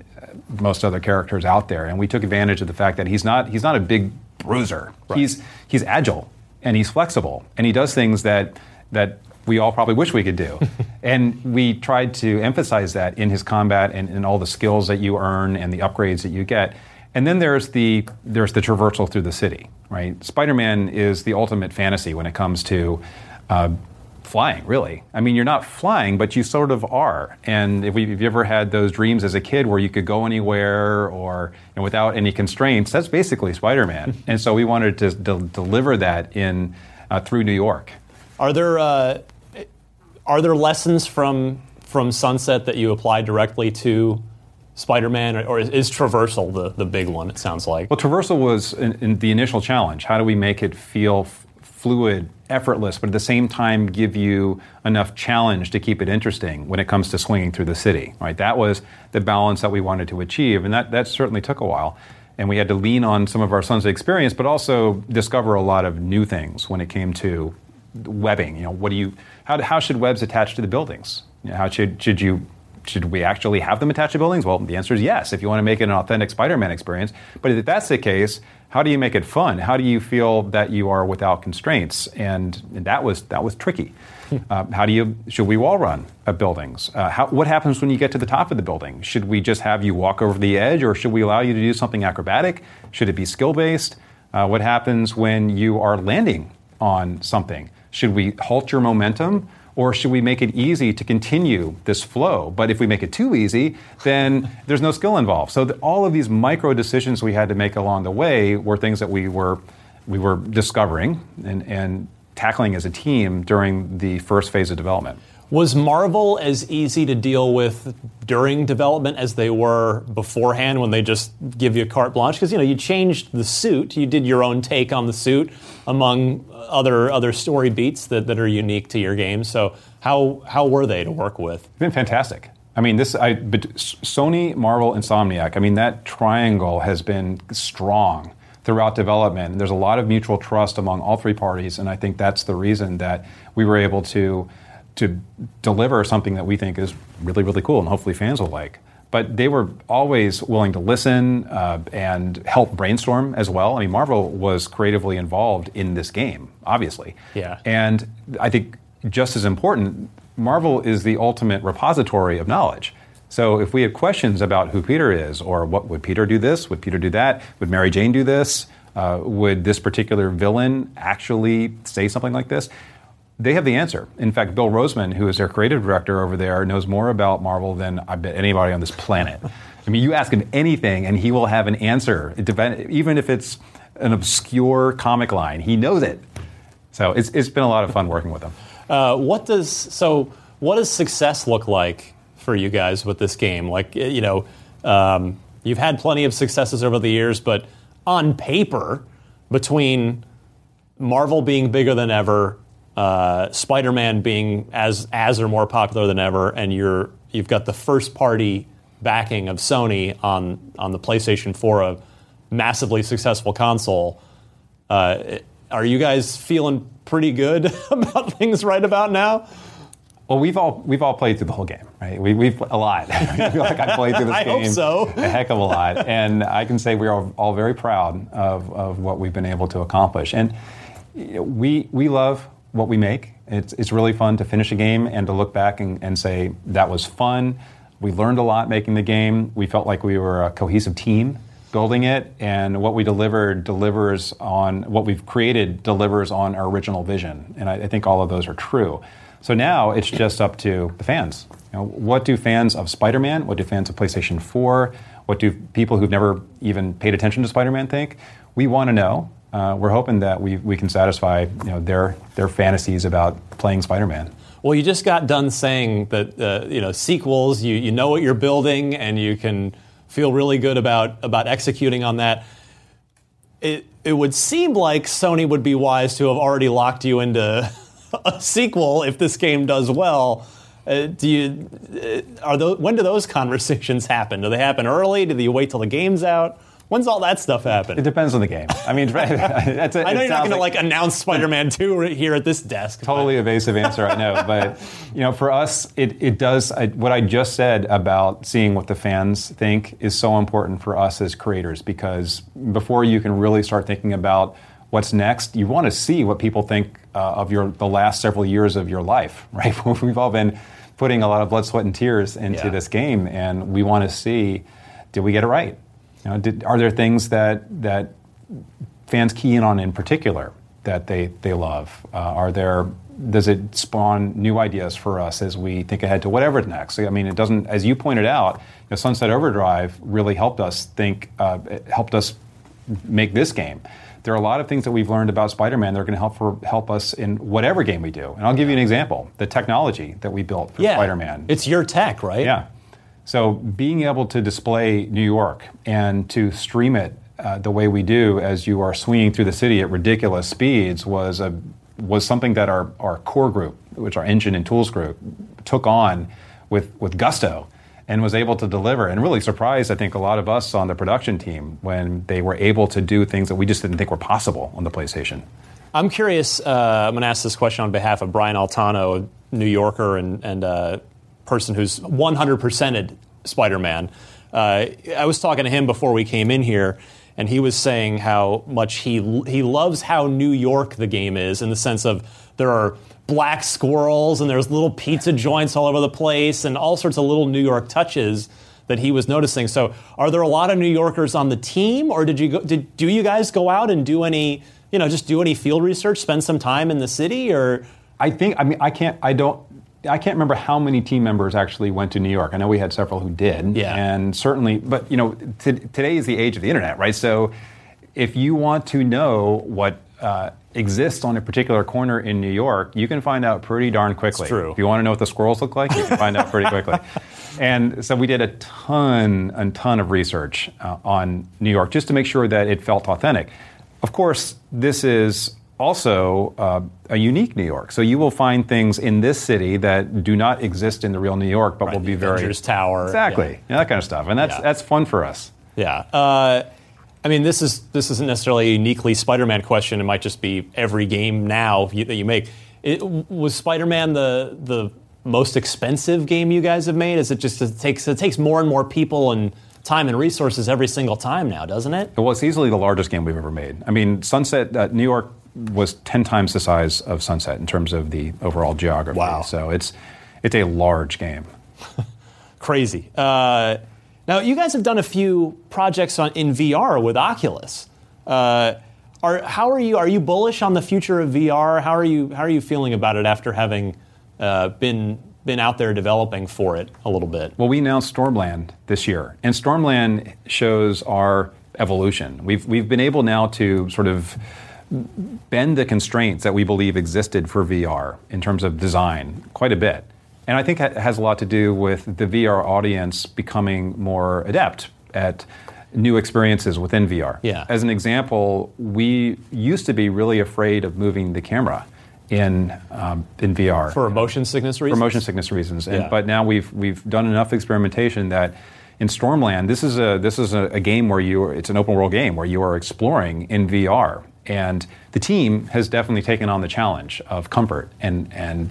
most other characters out there, and we took advantage of the fact that he's not he's not a big bruiser. Right. He's he's agile and he's flexible and he does things that that we all probably wish we could do. and we tried to emphasize that in his combat and in all the skills that you earn and the upgrades that you get. And then there's the there's the traversal through the city, right? Spider-Man is the ultimate fantasy when it comes to uh, flying. Really, I mean, you're not flying, but you sort of are. And if, we, if you ever had those dreams as a kid where you could go anywhere or you know, without any constraints, that's basically Spider-Man. and so we wanted to de- deliver that in uh, through New York. Are there uh, are there lessons from from Sunset that you apply directly to Spider-Man, or is, is, traversal the, the big one? It sounds like. Well, traversal was in, in the initial challenge. How do we make it feel f- fluid, effortless, but at the same time give you enough challenge to keep it interesting when it comes to swinging through the city? Right. That was the balance that we wanted to achieve, and that that certainly took a while. And we had to lean on some of our Sunset experience, but also discover a lot of new things when it came to webbing. You know, what do you how, how should webs attach to the buildings? You know, how should should you should we actually have them attached to buildings? Well, the answer is yes. If you want to make it an authentic Spider-Man experience, but if that's the case, how do you make it fun? How do you feel that you are without constraints? And, and that was that was tricky. Uh, how do you should we wall run buildings? Uh, how, what happens when you get to the top of the building? Should we just have you walk over the edge, or should we allow you to do something acrobatic? Should it be skill based? Uh, what happens when you are landing on something? Should we halt your momentum? Or should we make it easy to continue this flow? But if we make it too easy, then there's no skill involved. So all of these micro decisions we had to make along the way were things that we were we were discovering and, and tackling as a team during the first phase of development. Was Marvel as easy to deal with during development as they were beforehand when they just give you carte blanche? Because you know you changed the suit, you did your own take on the suit among other other story beats that, that are unique to your game. So how how were they to work with? It's been fantastic. I mean, this I, Sony, Marvel, Insomniac. I mean, that triangle has been strong throughout development. There's a lot of mutual trust among all three parties, and I think that's the reason that we were able to to deliver something that we think is really, really cool and hopefully fans will like. But they were always willing to listen uh, and help brainstorm as well. I mean, Marvel was creatively involved in this game, obviously. Yeah. And I think just as important, Marvel is the ultimate repository of knowledge. So if we had questions about who Peter is, or what would Peter do this, would Peter do that, would Mary Jane do this, uh, would this particular villain actually say something like this? They have the answer. In fact, Bill Rosemann, who is their creative director over there, knows more about Marvel than I bet anybody on this planet. I mean, you ask him anything, and he will have an answer. Depend, even if it's an obscure comic line, he knows it. So it's, it's been a lot of fun working with him. Uh, what does so? What does success look like for you guys with this game? Like you know, um, you've had plenty of successes over the years, but on paper, between Marvel being bigger than ever, uh, Spider-Man being as as or more popular than ever, and you're you've got the first party backing of Sony on on the PlayStation 4, a massively successful console. Uh, are you guys feeling pretty good about things right about now? Well, we've all we've all played through the whole game, right? We, we've a lot. I feel like I played through this I game hope so. a heck of a lot, and I can say we are all very proud of, of what we've been able to accomplish. And you know, we we love what we make. It's it's really fun to finish a game and to look back and, and say that was fun. We learned a lot making the game. We felt like we were a cohesive team building it, and what we delivered delivers on what we've created delivers on our original vision. And I, I think all of those are true. So now it's just up to the fans. You know, what do fans of Spider-Man? What do fans of PlayStation 4? What do people who've never even paid attention to Spider-Man think? We want to know. Uh, we're hoping that we, we can satisfy you know, their, their fantasies about playing Spider-Man. Well, you just got done saying that uh, you know sequels. You you know what you're building, and you can feel really good about about executing on that. It it would seem like Sony would be wise to have already locked you into a sequel if this game does well. Uh, do you uh, are those, when do those conversations happen? Do they happen early? Do you wait till the game's out? When's all that stuff happen? It depends on the game. I mean, that's a, I know you're not going to like, announce Spider-Man 2 right here at this desk. but- totally evasive answer, I know. But you know, for us, it, it does I, what I just said about seeing what the fans think is so important for us as creators because before you can really start thinking about what's next, you want to see what people think uh, of your the last several years of your life, right? We've all been putting a lot of blood, sweat, and tears into Yeah. this game, and we want to see did we get it right? You know, did, are there things that that fans key in on in particular that they, they love? Uh, are there does it spawn new ideas for us as we think ahead to whatever's next? I mean, it doesn't, as you pointed out, you know, Sunset Overdrive really helped us think, uh, helped us make this game. There are a lot of things that we've learned about Spider-Man that are going to help for, help us in whatever game we do. And I'll give you an example: the technology that we built for yeah, Spider-Man. It's your tech, right? Yeah. So being able to display New York and to stream it uh, the way we do, as you are swinging through the city at ridiculous speeds, was a was something that our, our core group, which our engine and tools group, took on with with gusto and was able to deliver and really surprised I think a lot of us on the production team when they were able to do things that we just didn't think were possible on the PlayStation. I'm curious. Uh, I'm going to ask this question on behalf of Brian Altano, a New Yorker and, and a person who's 100%ed Spider Man. Uh, I was talking to him before we came in here, and he was saying how much he he loves how New York the game is in the sense of there are black squirrels and there's little pizza joints all over the place and all sorts of little New York touches that he was noticing. So, are there a lot of New Yorkers on the team, or did you go, did do you guys go out and do any you know just do any field research, spend some time in the city, or I think I mean I can't I don't I can't remember how many team members actually went to New York. I know we had several who did, Yeah. and certainly, but you know, t- today is the age of the internet, right? So, if you want to know what uh, exists on a particular corner in New York, you can find out pretty darn quickly. true. If you want to know what the squirrels look like, you can find out pretty quickly. And so we did a ton, a ton of research uh, on New York just to make sure that it felt authentic. Of course, this is also uh, a unique New York. So you will find things in this city that do not exist in the real New York, but will be very Avengers Tower, exactly yeah. that kind of stuff, and that's Yeah. that's fun for us. Yeah. Uh, I mean, this is this isn't necessarily a uniquely Spider-Man question. It might just be every game now you, that you make. It, was Spider-Man the the most expensive game you guys have made? Is it just it takes it takes more and more people and time and resources every single time now, doesn't it? Well, it's easily the largest game we've ever made. I mean, Sunset, uh, New York was 10 times the size of Sunset in terms of the overall geography. Wow. So it's, it's a large game. Crazy. Uh, now, you guys have done a few projects on, in VR with Oculus. Uh, are, how are you? Are you bullish on the future of VR? How are you? How are you feeling about it after having uh, been been out there developing for it a little bit. Well, we announced Stormland this year, and Stormland shows our evolution. We've we've been able now to sort of bend the constraints that we believe existed for VR in terms of design quite a bit. And I think it has a lot to do with the VR audience becoming more adept at new experiences within VR. Yeah. As an example, we used to be really afraid of moving the camera in um, in VR For motion sickness reasons? for motion sickness reasons. And, Yeah. But now we've we've done enough experimentation that in Stormland, this is a this is a, a game where you are, it's an open world game where you are exploring in VR. And the team has definitely taken on the challenge of comfort and and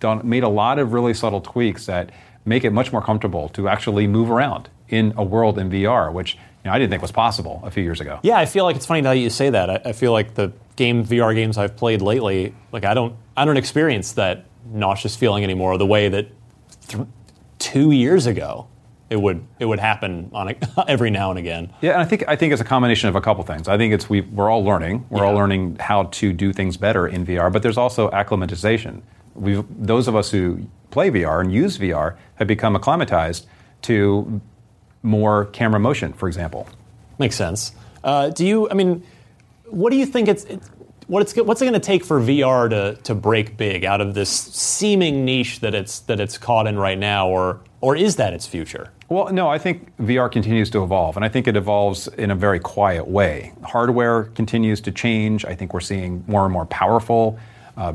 done, made a lot of really subtle tweaks that make it much more comfortable to actually move around in a world in VR, which you know, I didn't think was possible a few years ago. Yeah, I feel like it's funny now that you say that. I, I feel like the game VR games I've played lately, like I don't, I don't experience that nauseous feeling anymore. The way that th- two years ago it would it would happen on a, every now and again. Yeah, and I think I think it's a combination of a couple things. I think it's we we're all learning. We're all learning how to do things better in VR, but there's also acclimatization. We those of us who play VR and use VR have become acclimatized to more camera motion, for example. Makes sense. Uh, do you? I mean, what do you think it's? It, what it's what's it going to take for VR to to break big out of this seeming niche that it's that it's caught in right now, or or is that its future? Well, no, I think VR continues to evolve, and I think it evolves in a very quiet way. Hardware continues to change. I think we're seeing more and more powerful uh,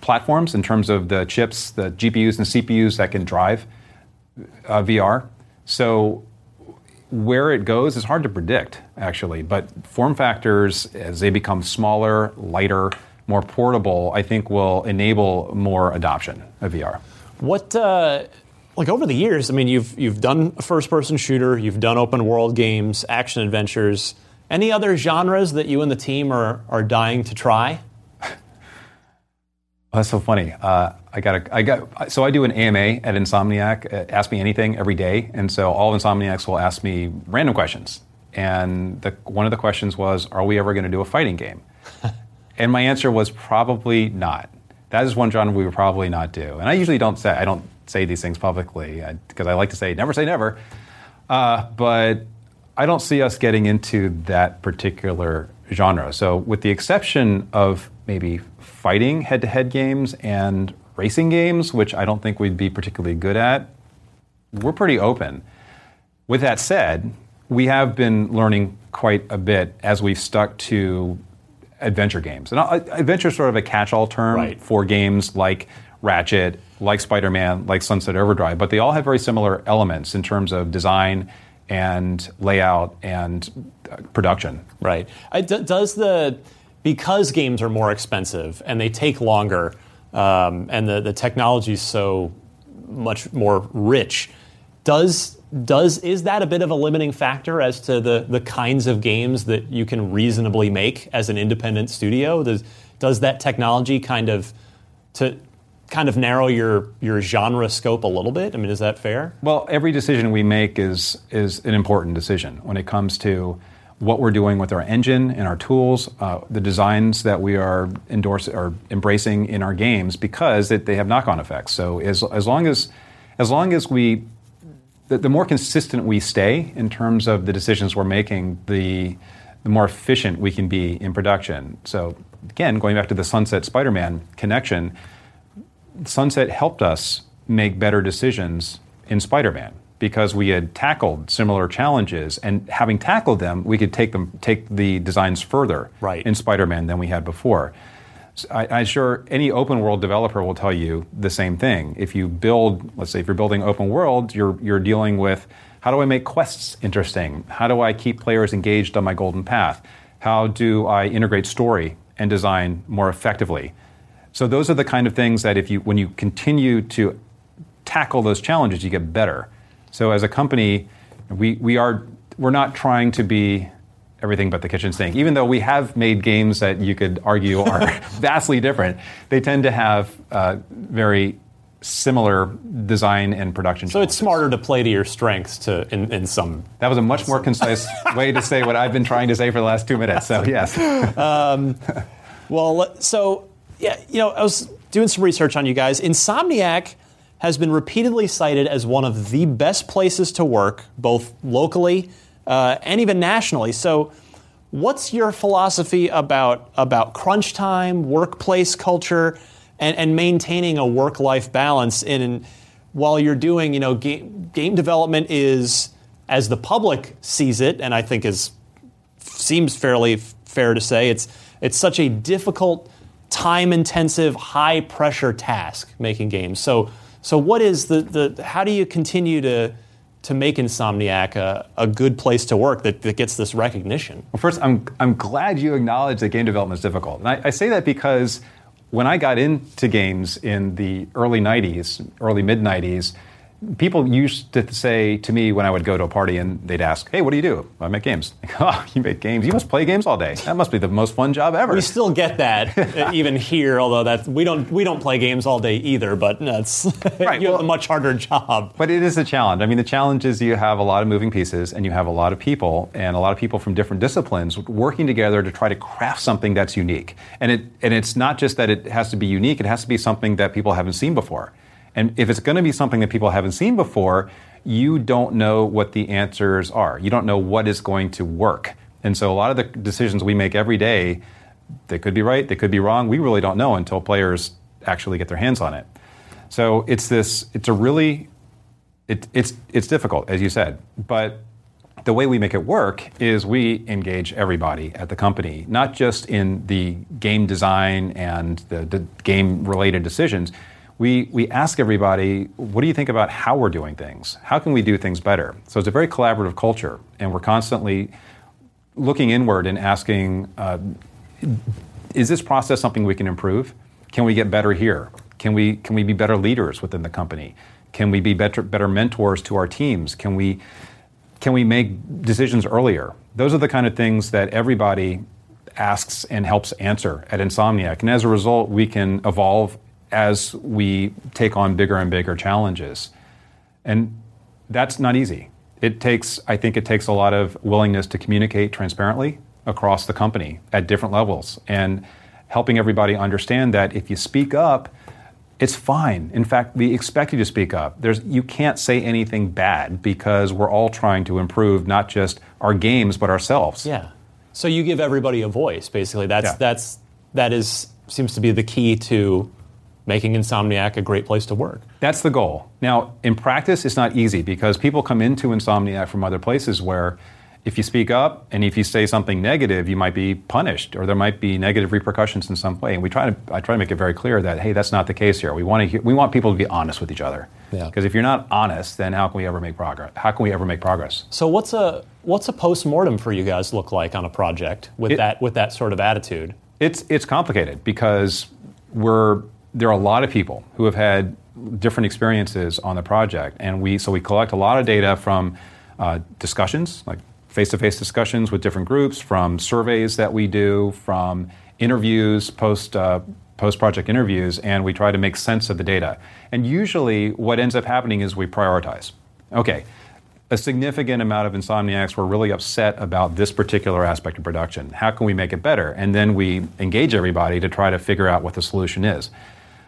platforms in terms of the chips, the GPUs and CPUs that can drive uh, VR. So, where it goes is hard to predict, actually. But form factors, as they become smaller, lighter, more portable, I think will enable more adoption of VR. What uh, like over the years? I mean, you've you've done a first-person shooter, you've done open world games, action adventures. Any other genres that you and the team are are dying to try? Oh, that's so funny. Uh, I got a, I got so I do an AMA at Insomniac. uh, Ask me anything every day, and so all Insomniacs will ask me random questions. And the, one of the questions was, "Are we ever going to do a fighting game?" and my answer was probably not. That is one genre we would probably not do. And I usually don't say I don't say these things publicly because I like to say never say never. Uh, but I don't see us getting into that particular genre. So, with the exception of maybe fighting head to head games and racing games, which I don't think we'd be particularly good at, we're pretty open. With that said, we have been learning quite a bit as we've stuck to adventure games. And adventure is sort of a catch all term Right. for games like Ratchet, like Spider Man, like Sunset Overdrive, but they all have very similar elements in terms of design and layout and uh, production. Right. Does the because games are more expensive and they take longer, um, and the the technology is so much more rich. Does does is that a bit of a limiting factor as to the the kinds of games that you can reasonably make as an independent studio? Does does that technology kind of to kind of narrow your your genre scope a little bit? I mean, is that fair? Well, every decision we make is is an important decision when it comes to what we're doing with our engine and our tools, uh, the designs that we are endorsing or embracing in our games, because it, they have knock-on effects. So as as long as as long as we the, the more consistent we stay in terms of the decisions we're making, the the more efficient we can be in production. So again, going back to the Sunset Spider-Man connection, Sunset helped us make better decisions in Spider-Man because we had tackled similar challenges, and having tackled them, we could take them take the designs further Right. in Spider-Man than we had before. So I, I'm sure any open world developer will tell you the same thing. If you build, let's say, if you're building open world, you're you're dealing with how do I make quests interesting? How do I keep players engaged on my golden path? How do I integrate story and design more effectively? So those are the kind of things that if you when you continue to tackle those challenges, you get better. So as a company, we, we are we're not trying to be everything but the kitchen sink. Even though we have made games that you could argue are vastly different, they tend to have uh, very similar design and production. So it's smarter to play to your strengths to in, in some. That was a much more concise way to say what I've been trying to say for the last two minutes. So yes. um, well, so yeah, you know, I was doing some research on you guys. Insomniac has been repeatedly cited as one of the best places to work, both locally uh, and even nationally. So, what's your philosophy about about crunch time, workplace culture, and, and maintaining a work life balance? In while you're doing, you know, game, game development is as the public sees it, and I think is seems fairly fair to say it's it's such a difficult, time intensive, high pressure task making games. So so what is the, the how do you continue to to make Insomniac a, a good place to work that, that gets this recognition? Well, first, I'm, I'm glad you acknowledge that game development is difficult. And I, I say that because when I got into games in the early 90s, early mid 90s, people used to say to me when I would go to a party and they'd ask, "Hey, what do you do?" I make games. oh, you make games? You must play games all day. That must be the most fun job ever. We still get that uh, even here, although that we don't we don't play games all day either. But that's right, you well, have a much harder job. But it is a challenge. I mean, the challenge is you have a lot of moving pieces and you have a lot of people and a lot of people from different disciplines working together to try to craft something that's unique. And it and it's not just that it has to be unique; it has to be something that people haven't seen before. And if it's going to be something that people haven't seen before, you don't know what the answers are. You don't know what is going to work. And so a lot of the decisions we make every day, they could be right, they could be wrong. We really don't know until players actually get their hands on it. So it's this, it's a really, it, it's, it's difficult, as you said. But the way we make it work is we engage everybody at the company, not just in the game design and the, the game related decisions we, we ask everybody, what do you think about how we're doing things? How can we do things better? So it's a very collaborative culture, and we're constantly looking inward and asking, uh, is this process something we can improve? Can we get better here? Can we, can we be better leaders within the company? Can we be better, better mentors to our teams? Can we, can we make decisions earlier? Those are the kind of things that everybody asks and helps answer at Insomniac. And as a result, we can evolve as we take on bigger and bigger challenges. And that's not easy. It takes, I think it takes a lot of willingness to communicate transparently across the company at different levels and helping everybody understand that if you speak up, it's fine. In fact, we expect you to speak up. There's, you can't say anything bad because we're all trying to improve not just our games but ourselves. Yeah. So you give everybody a voice, basically. That's yeah. that's that is seems to be the key to making Insomniac a great place to work. That's the goal. Now, in practice, it's not easy because people come into Insomniac from other places where if you speak up and if you say something negative, you might be punished or there might be negative repercussions in some way. And we try to, I try to make it very clear that, hey, that's not the case here. We want, to hear, we want people to be honest with each other. Because yeah. if you're not honest, then how can we ever make progress? How can we ever make progress? So what's a what's a post mortem for you guys look like on a project with it, that with that sort of attitude? It's it's complicated because we're there are a lot of people who have had different experiences on the project, and we so we collect a lot of data from uh, discussions, like face-to-face discussions with different groups, from surveys that we do, from interviews, post uh, post-project interviews, and we try to make sense of the data. And usually, what ends up happening is we prioritize. Okay. A significant amount of insomniacs were really upset about this particular aspect of production. How can we make it better? And then we engage everybody to try to figure out what the solution is.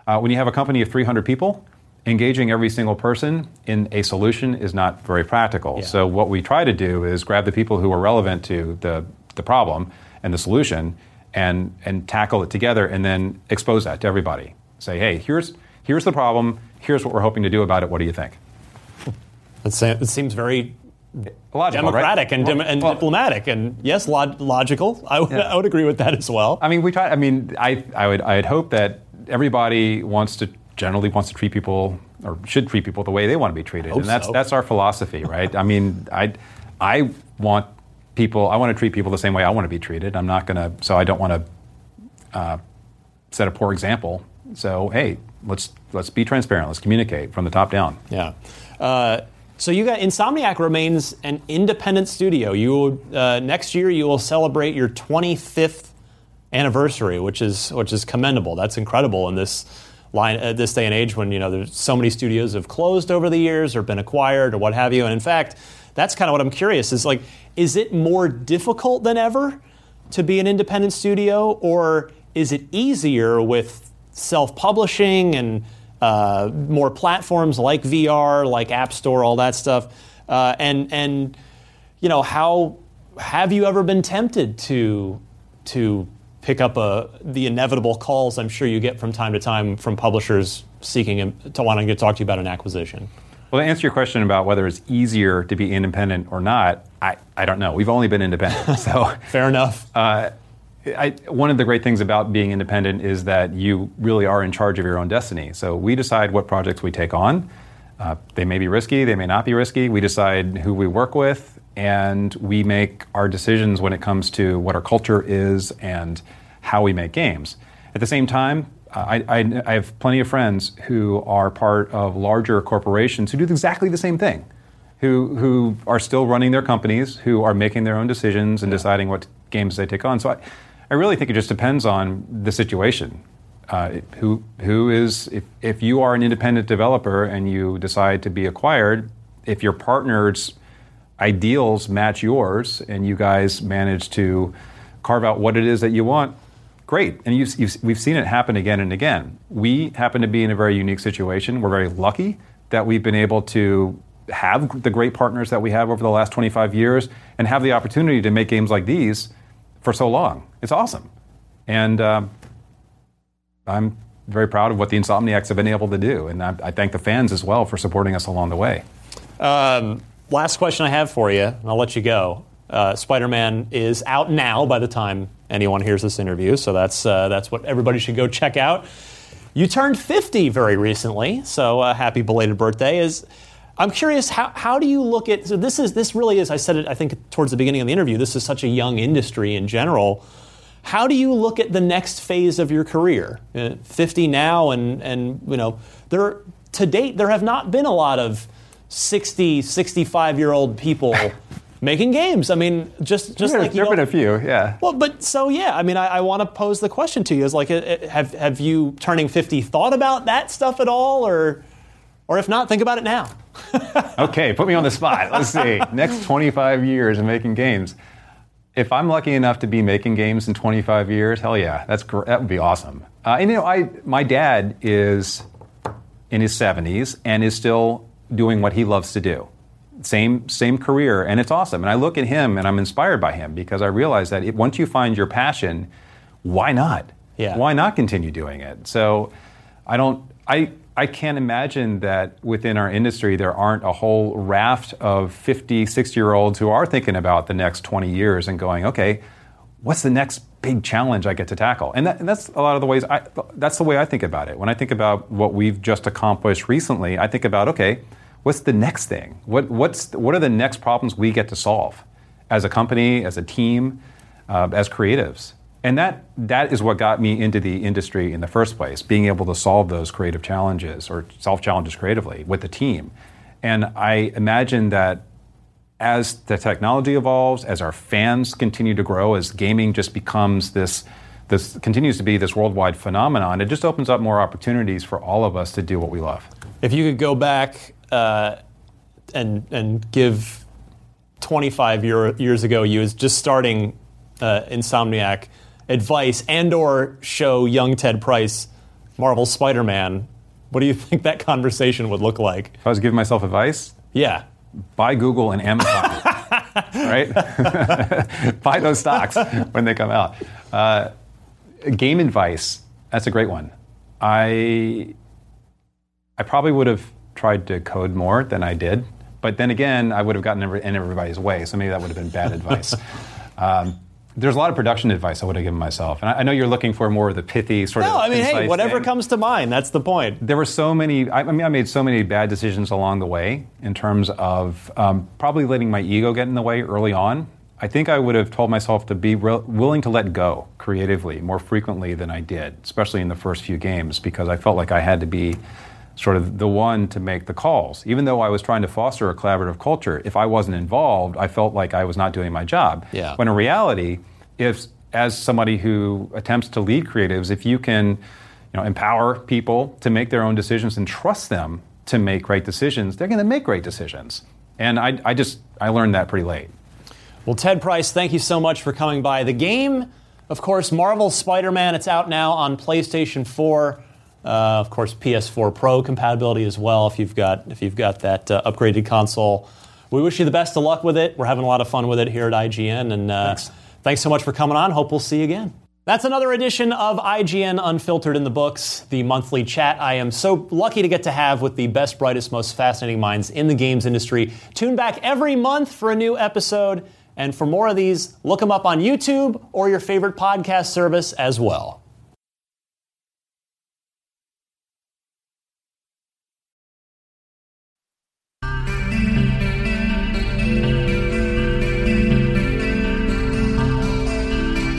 Uh, when you have a company of 300 people, engaging every single person in a solution is not very practical. Yeah. So what we try to do is grab the people who are relevant to the, the problem and the solution and, and tackle it together and then expose that to everybody. Say, hey, here's, here's the problem, here's what we're hoping to do about it, what do you think? It seems very Logical, democratic right? and, well, and well, diplomatic, and yes, log- logical. I, w- yeah. I would agree with that as well. I mean, we try. I mean, I, I would, I'd hope that everybody wants to generally wants to treat people or should treat people the way they want to be treated, and that's so. that's our philosophy, right? I mean, I I want people. I want to treat people the same way I want to be treated. I'm not to. So I don't want to uh, set a poor example. So hey, let's let's be transparent. Let's communicate from the top down. Yeah. Uh, so you got Insomniac remains an independent studio. You uh, next year you will celebrate your 25th anniversary, which is which is commendable. That's incredible in this line at this day and age when you know there's so many studios have closed over the years or been acquired or what have you. And in fact, that's kind of what I'm curious is like, is it more difficult than ever to be an independent studio, or is it easier with self-publishing and uh, more platforms like VR, like App Store, all that stuff, uh, and and you know how have you ever been tempted to to pick up a, the inevitable calls I'm sure you get from time to time from publishers seeking to wanting to talk to you about an acquisition? Well, to answer your question about whether it's easier to be independent or not, I, I don't know. We've only been independent, so fair enough. Uh, I, one of the great things about being independent is that you really are in charge of your own destiny. So we decide what projects we take on. Uh, they may be risky, they may not be risky. We decide who we work with, and we make our decisions when it comes to what our culture is and how we make games. At the same time, I, I, I, have plenty of friends who are part of larger corporations who do exactly the same thing, who, who are still running their companies, who are making their own decisions and yeah. deciding what games they take on. So I, I really think it just depends on the situation. Uh, who, who is, if, if you are an independent developer and you decide to be acquired, if your partner's ideals match yours and you guys manage to carve out what it is that you want, great. And you've, you've, we've seen it happen again and again. We happen to be in a very unique situation. We're very lucky that we've been able to have the great partners that we have over the last 25 years and have the opportunity to make games like these for so long. It's awesome. And um, I'm very proud of what the Insomniacs have been able to do. And I, I thank the fans as well for supporting us along the way. Um, last question I have for you, and I'll let you go. Uh, Spider Man is out now by the time anyone hears this interview, so that's, uh, that's what everybody should go check out. You turned 50 very recently, so uh, happy belated birthday. Is I'm curious how, how do you look at so this is this really is I said it I think towards the beginning of the interview this is such a young industry in general. How do you look at the next phase of your career? Uh, 50 now and and you know there to date there have not been a lot of 60 65 year old people making games. I mean, just just there, like there have been a few, yeah. Well, but so yeah, I mean, I, I want to pose the question to you: is like, have have you turning fifty thought about that stuff at all, or or if not, think about it now. okay, put me on the spot. Let's see. Next twenty five years of making games. If I'm lucky enough to be making games in 25 years, hell yeah, that's that would be awesome. Uh, and you know, I my dad is in his 70s and is still doing what he loves to do same same career, and it's awesome. And I look at him and I'm inspired by him because I realize that it, once you find your passion, why not? Yeah. Why not continue doing it? So I don't. I I can't imagine that within our industry there aren't a whole raft of 50, 60 year olds who are thinking about the next 20 years and going, okay, what's the next big challenge I get to tackle? And, that, and that's a lot of the ways I, that's the way I think about it. When I think about what we've just accomplished recently, I think about, okay, what's the next thing? What, what's, what are the next problems we get to solve as a company, as a team, uh, as creatives? And that, that is what got me into the industry in the first place, being able to solve those creative challenges or solve challenges creatively with the team. And I imagine that as the technology evolves, as our fans continue to grow, as gaming just becomes this, this continues to be this worldwide phenomenon, it just opens up more opportunities for all of us to do what we love. If you could go back uh, and and give 25 year, years ago you was just starting uh, Insomniac advice and or show young Ted Price Marvel Spider-Man, what do you think that conversation would look like? If I was giving myself advice? Yeah. Buy Google and Amazon. right? Buy those stocks when they come out. Uh, game advice, that's a great one. I I probably would have tried to code more than I did. But then again, I would have gotten in everybody's way, so maybe that would have been bad advice. Um, there's a lot of production advice I would have given myself. And I, I, know you're looking for more of the pithy sort no, of. No, I mean, hey, whatever thing. comes to mind. That's the point. There were so many. I, I, mean, I made so many bad decisions along the way in terms of um, probably letting my ego get in the way early on. I think I would have told myself to be re- willing to let go creatively more frequently than I did, especially in the first few games, because I felt like I had to be sort of the one to make the calls. Even though I was trying to foster a collaborative culture, if I wasn't involved, I felt like I was not doing my job. Yeah. When in reality, if as somebody who attempts to lead creatives, if you can you know, empower people to make their own decisions and trust them to make great decisions, they're going to make great decisions. And I, I just I learned that pretty late. Well, Ted Price, thank you so much for coming by. The game, of course, Marvel Spider-Man. It's out now on PlayStation 4 Uh, of course, PS4 Pro compatibility as well. If you've got if you've got that uh, upgraded console, we wish you the best of luck with it. We're having a lot of fun with it here at IGN, and uh, thanks. thanks so much for coming on. Hope we'll see you again. That's another edition of IGN Unfiltered in the Books, the monthly chat I am so lucky to get to have with the best, brightest, most fascinating minds in the games industry. Tune back every month for a new episode. And for more of these, look them up on YouTube or your favorite podcast service as well.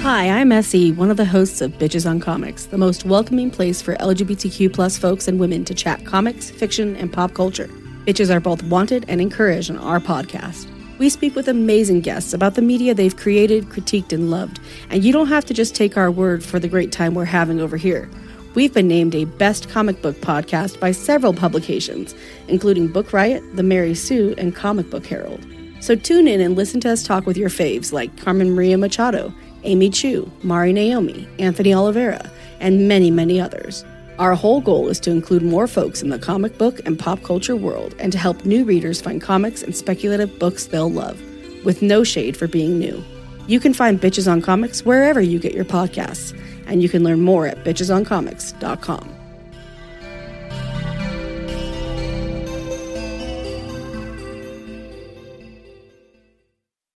Hi, I'm Essie, one of the hosts of Bitches on Comics, the most welcoming place for LGBTQ plus folks and women to chat comics, fiction, and pop culture. Bitches are both wanted and encouraged on our podcast. We speak with amazing guests about the media they've created, critiqued, and loved, and you don't have to just take our word for the great time we're having over here. We've been named a Best Comic Book Podcast by several publications, including Book Riot, The Mary Sue, and Comic Book Herald. So tune in and listen to us talk with your faves like Carmen Maria Machado, Amy Chu, MariNaomi, Anthony Oliveira, and many, many others. Our whole goal is to include more folks in the comic book and pop culture world and to help new readers find comics and speculative books they'll love, with no shade for being new. You can find Bitches on Comics wherever you get your podcasts, and you can learn more at bitchesoncomics.com.